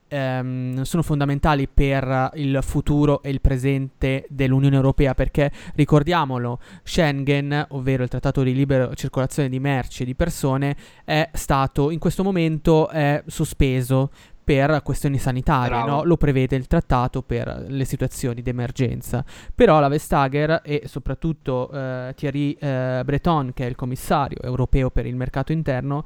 ehm, sono fondamentali per il futuro e il presente dell'Unione Europea perché ricordiamolo, Schengen, ovvero il trattato di libera circolazione di merci e di persone, è stato in questo momento sospeso per questioni sanitarie, no? lo prevede il trattato per le situazioni di emergenza. Però la Vestager e soprattutto eh, Thierry eh, Breton, che è il commissario europeo per il mercato interno,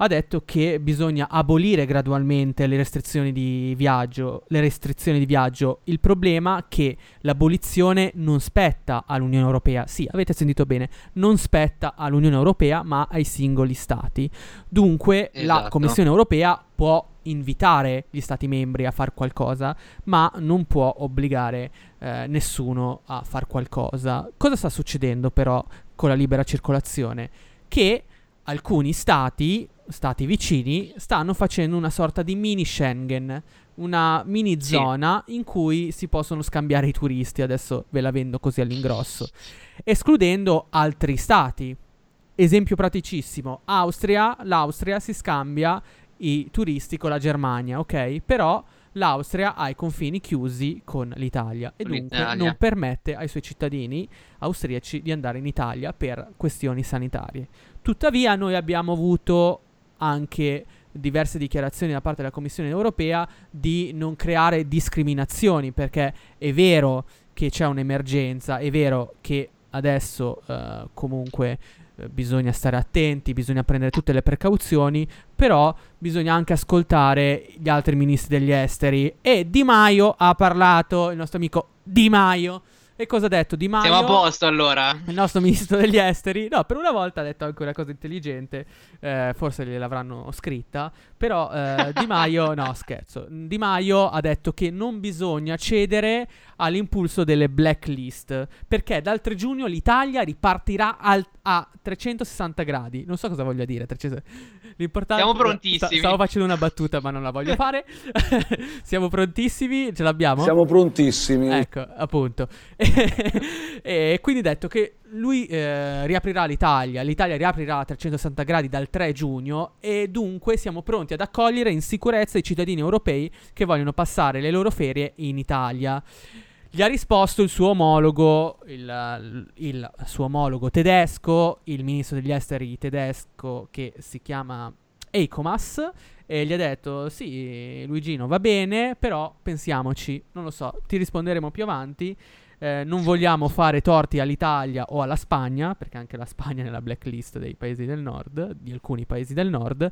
ha detto che bisogna abolire gradualmente le restrizioni di viaggio. Le restrizioni di viaggio. Il problema è che l'abolizione non spetta all'Unione Europea. Sì, avete sentito bene, non spetta all'Unione Europea, ma ai singoli stati. Dunque, la Esatto. Commissione Europea può invitare gli stati membri a fare qualcosa, ma non può obbligare eh, nessuno a fare qualcosa. Cosa sta succedendo però con la libera circolazione? Che alcuni stati, stati vicini, stanno facendo una sorta di mini Schengen, una mini Sì. zona in cui si possono scambiare i turisti, adesso ve la vendo così all'ingrosso, escludendo altri stati. Esempio praticissimo, Austria, l'Austria si scambia i turisti con la Germania, ok? Però l'Austria ha i confini chiusi con l'Italia e dunque l'Italia. non permette ai suoi cittadini austriaci di andare in Italia per questioni sanitarie. Tuttavia noi abbiamo avuto anche diverse dichiarazioni da parte della Commissione europea di non creare discriminazioni perché è vero che c'è un'emergenza, è vero che adesso eh, comunque eh, bisogna stare attenti, bisogna prendere tutte le precauzioni, però bisogna anche ascoltare gli altri ministri degli esteri. E Di Maio ha parlato, il nostro amico Di Maio e cosa ha detto Di Maio? Siamo a posto allora. Il nostro ministro degli esteri. No, per una volta ha detto anche una cosa intelligente. Eh, forse gliel'avranno scritta. Però eh, Di Maio, no, [LAUGHS] scherzo. Di Maio ha detto che non bisogna cedere all'impulso delle blacklist. Perché dal 3 giugno l'Italia ripartirà al- a 360 gradi. Non so cosa voglia dire. 300... L'importante Siamo prontissimi. Sta- stavo facendo una battuta, ma non la voglio fare. [LAUGHS] Siamo prontissimi? Ce l'abbiamo? Siamo prontissimi. Ecco, appunto. [LAUGHS] e quindi detto che lui eh, riaprirà l'Italia, l'Italia riaprirà a 360 gradi dal 3 giugno e dunque siamo pronti ad accogliere in sicurezza i cittadini europei che vogliono passare le loro ferie in Italia. Gli ha risposto il suo omologo, il, il suo omologo tedesco, il ministro degli esteri tedesco che si chiama Eikomas e gli ha detto sì Luigino va bene però pensiamoci non lo so ti risponderemo più avanti eh, non vogliamo fare torti all'Italia o alla Spagna perché anche la Spagna è nella blacklist dei paesi del nord di alcuni paesi del nord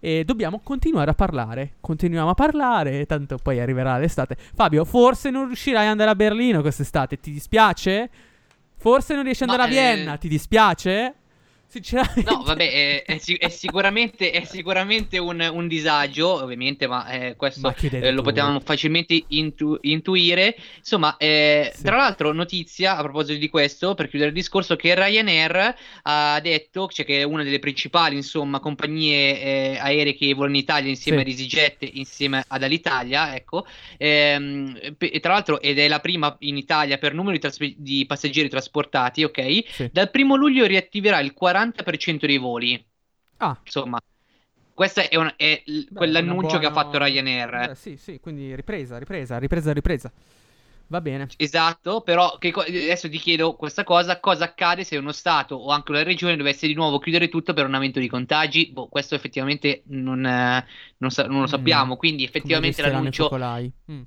e dobbiamo continuare a parlare continuiamo a parlare tanto poi arriverà l'estate Fabio forse non riuscirai ad andare a Berlino quest'estate ti dispiace? forse non riesci ad andare Ma, a eh, Vienna ti dispiace? Sinceramente No, vabbè, è, è è sicuramente, è sicuramente un, un disagio, ovviamente, ma eh, questo Ma eh, lo potevamo facilmente intu- intuire. Insomma, eh, Sì. tra l'altro, notizia a proposito di questo, per chiudere il discorso, che Ryanair ha detto, cioè che è una delle principali, insomma, compagnie eh, aeree che volano in Italia insieme Sì. ad EasyJet, insieme ad Alitalia, ecco, ehm, e tra l'altro, ed è la prima in Italia per numero di, traspe- di passeggeri trasportati, ok? Sì. Dal primo luglio riattiverà il 40% dei voli. Ah. Insomma, questo è, un- è Beh, quell'annuncio una che ha buona- fatto Ryanair. Beh, sì, sì, quindi ripresa, ripresa, ripresa, ripresa. Va bene. Esatto, però che co- adesso ti chiedo questa cosa, cosa accade se uno Stato o anche una regione dovesse di nuovo chiudere tutto per un aumento di contagi? Boh, questo effettivamente non, eh, non sa- non lo sappiamo, quindi Come effettivamente l'annuncio. Mm.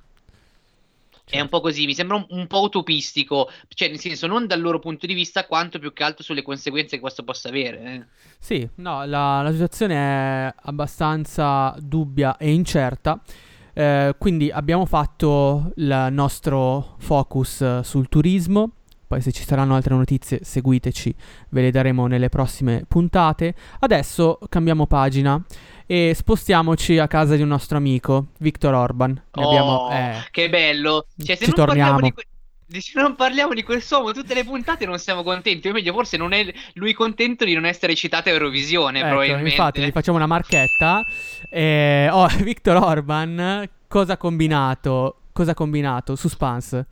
È un po' così, mi sembra un, un po' utopistico, cioè nel senso non dal loro punto di vista quanto più che altro sulle conseguenze che questo possa avere. eh. Sì, no, la, la situazione è abbastanza dubbia e incerta. Eh, quindi abbiamo fatto il nostro focus sul turismo. Poi se ci saranno altre notizie seguiteci, ve le daremo nelle prossime puntate. Adesso cambiamo pagina e spostiamoci a casa di un nostro amico, Viktor Orban. Ne abbiamo, Oh, eh, che bello! Cioè, se ci non parliamo torniamo. di, que- se non parliamo di questo tutte le puntate non siamo contenti. O meglio, forse non è lui contento di non essere citato a Eurovisione, Ecco, probabilmente. infatti gli facciamo una marchetta. Eh, oh, [LAUGHS] Viktor Orban, cosa ha combinato? Cosa ha combinato? Suspense.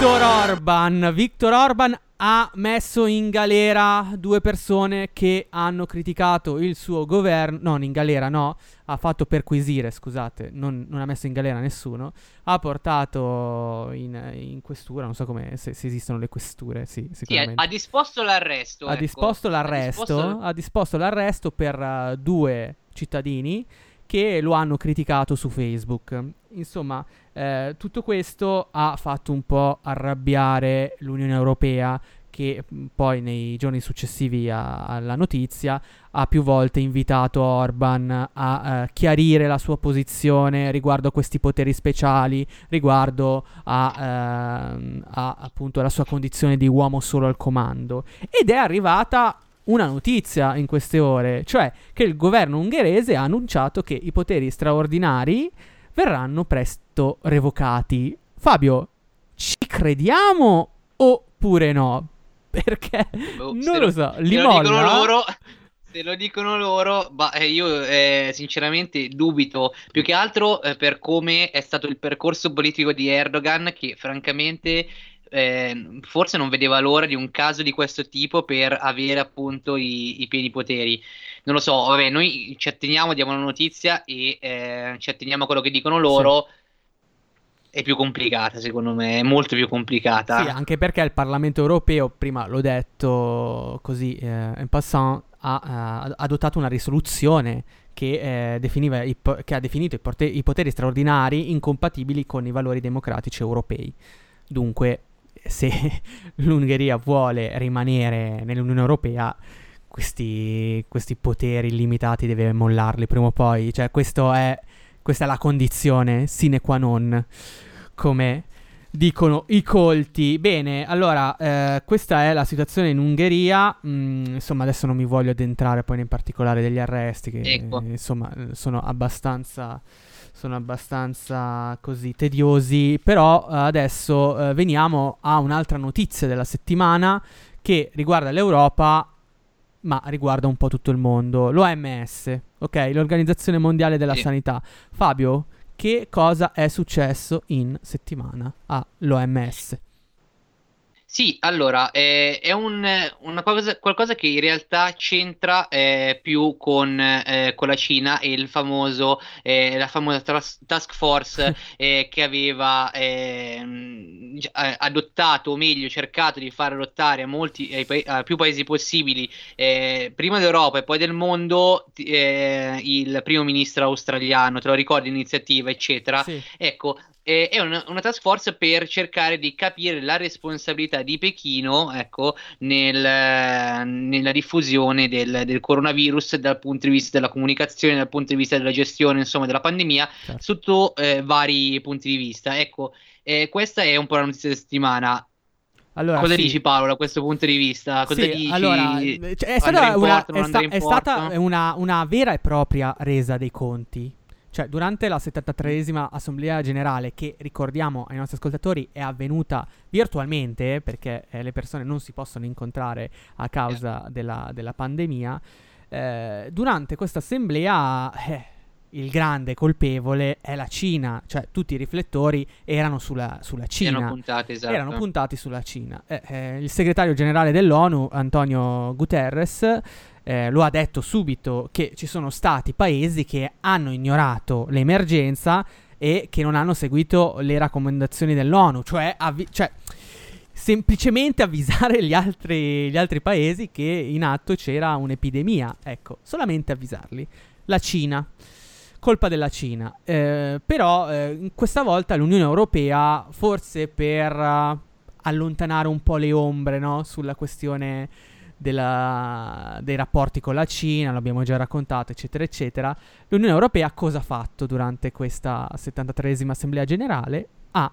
Viktor Orban, Viktor Orban ha messo in galera due persone che hanno criticato il suo governo, non in galera no, ha fatto perquisire, scusate, non, non ha messo in galera nessuno, ha portato in, in questura, non so come, se, se esistono le questure, sì, Sì, ha, sicuramente ha disposto l'arresto. ha ecco. disposto l'arresto, disposto- ha disposto l'arresto per eh, due cittadini che lo hanno criticato su Facebook. Insomma, eh, tutto questo ha fatto un po' arrabbiare l'Unione Europea che mh, poi nei giorni successivi a- alla notizia ha più volte invitato Orban a eh, chiarire la sua posizione riguardo a questi poteri speciali, riguardo a, ehm, a, appunto la sua condizione di uomo solo al comando. Ed è arrivata una notizia in queste ore, cioè che il governo ungherese ha annunciato che i poteri straordinari verranno presto revocati. Fabio, ci crediamo oppure no? [LAUGHS] Perché Boh, non lo so, li se lo dicono loro. Se lo dicono loro, ma eh, io eh, sinceramente dubito più che altro eh, per come è stato il percorso politico di Erdogan, che francamente eh, forse non vedeva l'ora di un caso di questo tipo per avere appunto i, i pieni poteri. Non lo so, vabbè, noi ci atteniamo, diamo la notizia e eh, ci atteniamo a quello che dicono loro. È più complicata, secondo me, è molto più complicata. Sì, anche perché il Parlamento europeo, prima l'ho detto così eh, en passant, ha eh, adottato una risoluzione che, eh, definiva i che ha definito i, porte- i poteri straordinari incompatibili con i valori democratici europei. Dunque, se [LAUGHS] l'Ungheria vuole rimanere nell'Unione Europea, questi, questi poteri illimitati deve mollarli prima o poi. Cioè, è, questa è la condizione sine qua non, come dicono i colti. Bene, allora, eh, questa è la situazione in Ungheria. Mm, insomma, adesso non mi voglio addentrare poi nel particolare degli arresti, che Ecco. eh, insomma sono abbastanza. Sono abbastanza così tediosi. Però eh, adesso eh, veniamo a un'altra notizia della settimana che riguarda l'Europa, ma riguarda un po' tutto il mondo. L'OMS, ok? L'Organizzazione Mondiale della Sì. Sanità. Fabio, che cosa è successo in settimana all'OMS? Sì, allora, eh, è un- una cosa, qualcosa che in realtà c'entra eh, più con, eh, con la Cina e il famoso, eh, la famosa tras- task force [LAUGHS] eh, che aveva ehm, eh, adottato, o meglio, cercato di far adottare a molti, ai pa- a più paesi possibili, eh, prima d'Europa e poi del mondo, il primo ministro australiano, te lo ricordi, l'iniziativa, eccetera. Sì. Ecco, è una, una task force per cercare di capire la responsabilità di Pechino, ecco, nel, nella diffusione del, del coronavirus dal punto di vista della comunicazione, dal punto di vista della gestione, insomma, della pandemia, Certo. sotto eh, vari punti di vista. Ecco, eh, questa è un po' la notizia della settimana. Allora, Cosa sì. dici Paolo da questo punto di vista? Cosa Sì, dici? allora, cioè, è stata, una, porto, è sta- è stata una, una vera e propria resa dei conti. Cioè, durante la 73esima Assemblea Generale, che ricordiamo ai nostri ascoltatori è avvenuta virtualmente, perché eh, le persone non si possono incontrare a causa della, della pandemia, eh, durante questa assemblea eh, il grande colpevole è la Cina, cioè tutti i riflettori erano sulla, sulla Cina Erano puntati, esatto. erano puntati sulla Cina. Eh, eh, il segretario generale dell'ONU, Antonio Guterres, eh, lo ha detto subito che ci sono stati paesi che hanno ignorato l'emergenza e che non hanno seguito le raccomandazioni dell'ONU, cioè, avvi- cioè semplicemente avvisare gli altri, gli altri paesi che in atto c'era un'epidemia, ecco, solamente avvisarli. La Cina colpa della Cina. Eh, però eh, questa volta l'Unione Europea, forse per eh, allontanare un po' le ombre no, sulla questione della- dei rapporti con la Cina, l'abbiamo già raccontato, eccetera, eccetera, l'Unione Europea cosa ha fatto durante questa 73esima Assemblea Generale? Ha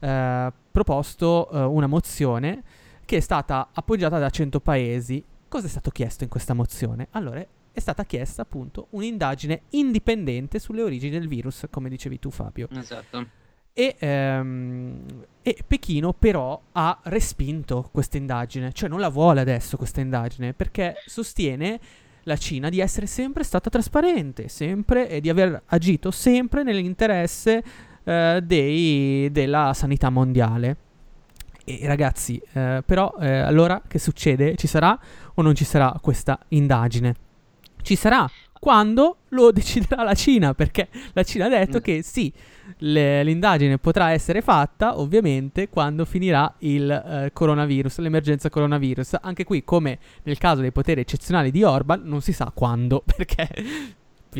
eh, proposto eh, una mozione che è stata appoggiata da 100 paesi. Cosa è stato chiesto in questa mozione? Allora, è stata chiesta appunto un'indagine indipendente sulle origini del virus, come dicevi tu Fabio. Esatto. E, ehm, e Pechino però ha respinto questa indagine, cioè non la vuole adesso questa indagine, perché sostiene la Cina di essere sempre stata trasparente, sempre e di aver agito sempre nell'interesse eh, dei- della sanità mondiale. E ragazzi, eh, però eh, allora che succede? Ci sarà o non ci sarà questa indagine? Ci sarà quando lo [LAUGHS] deciderà la Cina, perché la Cina ha detto Mm. che sì, le- l'indagine potrà essere fatta ovviamente quando finirà il eh, coronavirus, l'emergenza coronavirus. Anche qui, come nel caso dei poteri eccezionali di Orban, non si sa quando, [LAUGHS] perché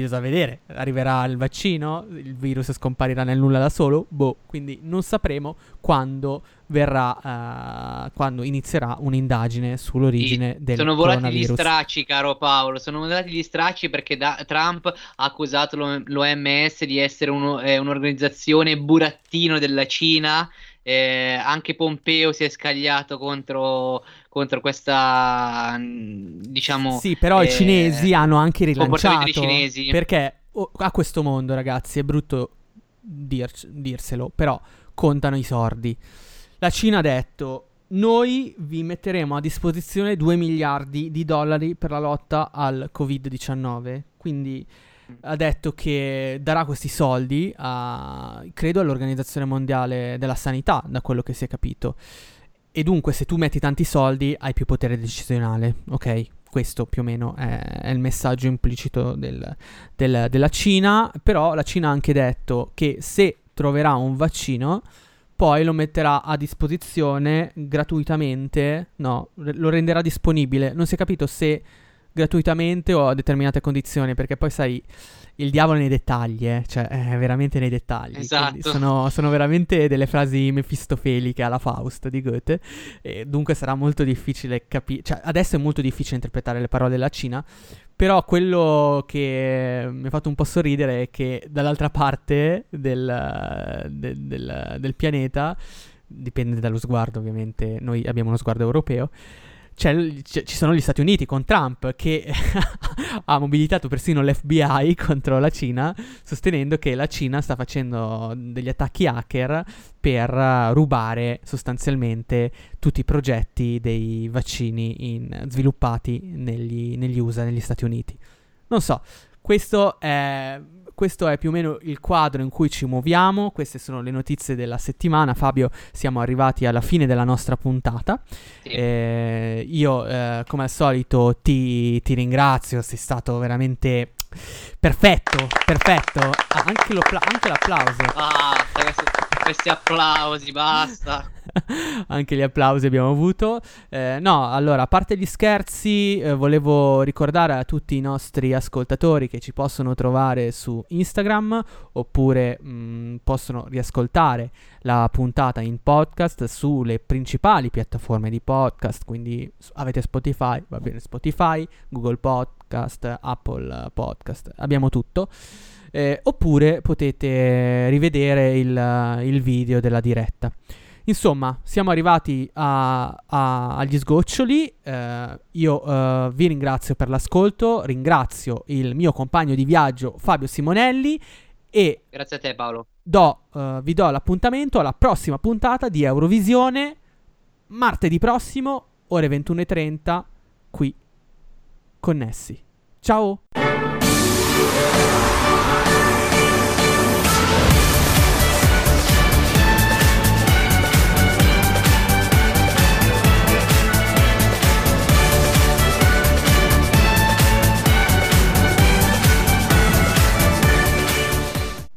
bisogna vedere, arriverà il vaccino, il virus scomparirà nel nulla da solo, boh, quindi non sapremo quando verrà, eh, quando inizierà un'indagine sull'origine del sono volati gli stracci, caro Paolo. Sono volati gli stracci perché da- Trump ha accusato l'O- l'OMS di essere uno- eh, un'organizzazione burattino della Cina. Eh, anche Pompeo si è scagliato contro, contro questa, mm, diciamo. Sì, però i eh, cinesi hanno anche rilanciato. cinesi. Perché oh, a questo mondo, ragazzi, è brutto dirc- dirselo, però contano i sordi. La Cina ha detto: Noi vi metteremo a disposizione 2 miliardi di dollari per la lotta al Covid-19. Quindi ha detto che darà questi soldi a, credo, all'Organizzazione Mondiale della Sanità, da quello che si è capito. E dunque, se tu metti tanti soldi, hai più potere decisionale, ok? Questo più o meno è, è il messaggio implicito del- del- della Cina. Però la Cina ha anche detto che se troverà un vaccino, poi lo metterà a disposizione gratuitamente. No, lo renderà disponibile. Non si è capito se gratuitamente o a determinate condizioni, perché poi sai, il diavolo nei dettagli, eh? cioè è veramente nei dettagli. Esatto. Sono, sono veramente delle frasi mefistofelicche alla Faust di Goethe, e dunque sarà molto difficile capire, cioè adesso è molto difficile interpretare le parole della Cina, però quello che mi ha fatto un po' sorridere è che dall'altra parte del, del- del- del pianeta, dipende dallo sguardo ovviamente, noi abbiamo uno sguardo europeo, c'è il- c- ci sono gli Stati Uniti con Trump che [LAUGHS] ha mobilitato persino l'FBI [LAUGHS] contro la Cina, sostenendo che la Cina sta facendo degli attacchi hacker per eh, rubare sostanzialmente tutti i progetti dei vaccini in- sviluppati negli, negli USA, negli Stati Uniti. Non so, questo è, questo è più o meno il quadro in cui ci muoviamo, queste sono le notizie della settimana. Fabio, siamo arrivati alla fine della nostra puntata. Sì. Eh, io, eh, come al solito, ti, ti ringrazio, sei stato veramente perfetto, perfetto. Ah, anche, anche l'applauso. Basta, questi, questi applausi, basta. [LAUGHS] Anche gli applausi abbiamo avuto. Eh, no, allora, a parte gli scherzi, eh, volevo ricordare a tutti i nostri ascoltatori che ci possono trovare su Instagram oppure mh, possono riascoltare la puntata in podcast sulle principali piattaforme di podcast. Quindi avete Spotify, va bene Spotify, Google Podcast, Apple Podcast, abbiamo tutto. Eh, oppure potete rivedere il, il video della diretta. Insomma, siamo arrivati a- a- agli sgoccioli. eh, io eh, vi ringrazio per l'ascolto. Ringrazio il mio compagno di viaggio Fabio Simonelli. E Grazie a te Paolo. do, eh, vi do l'appuntamento alla prossima puntata di Eurovisione. Martedì prossimo, ore 21.30, qui connessi. Ciao!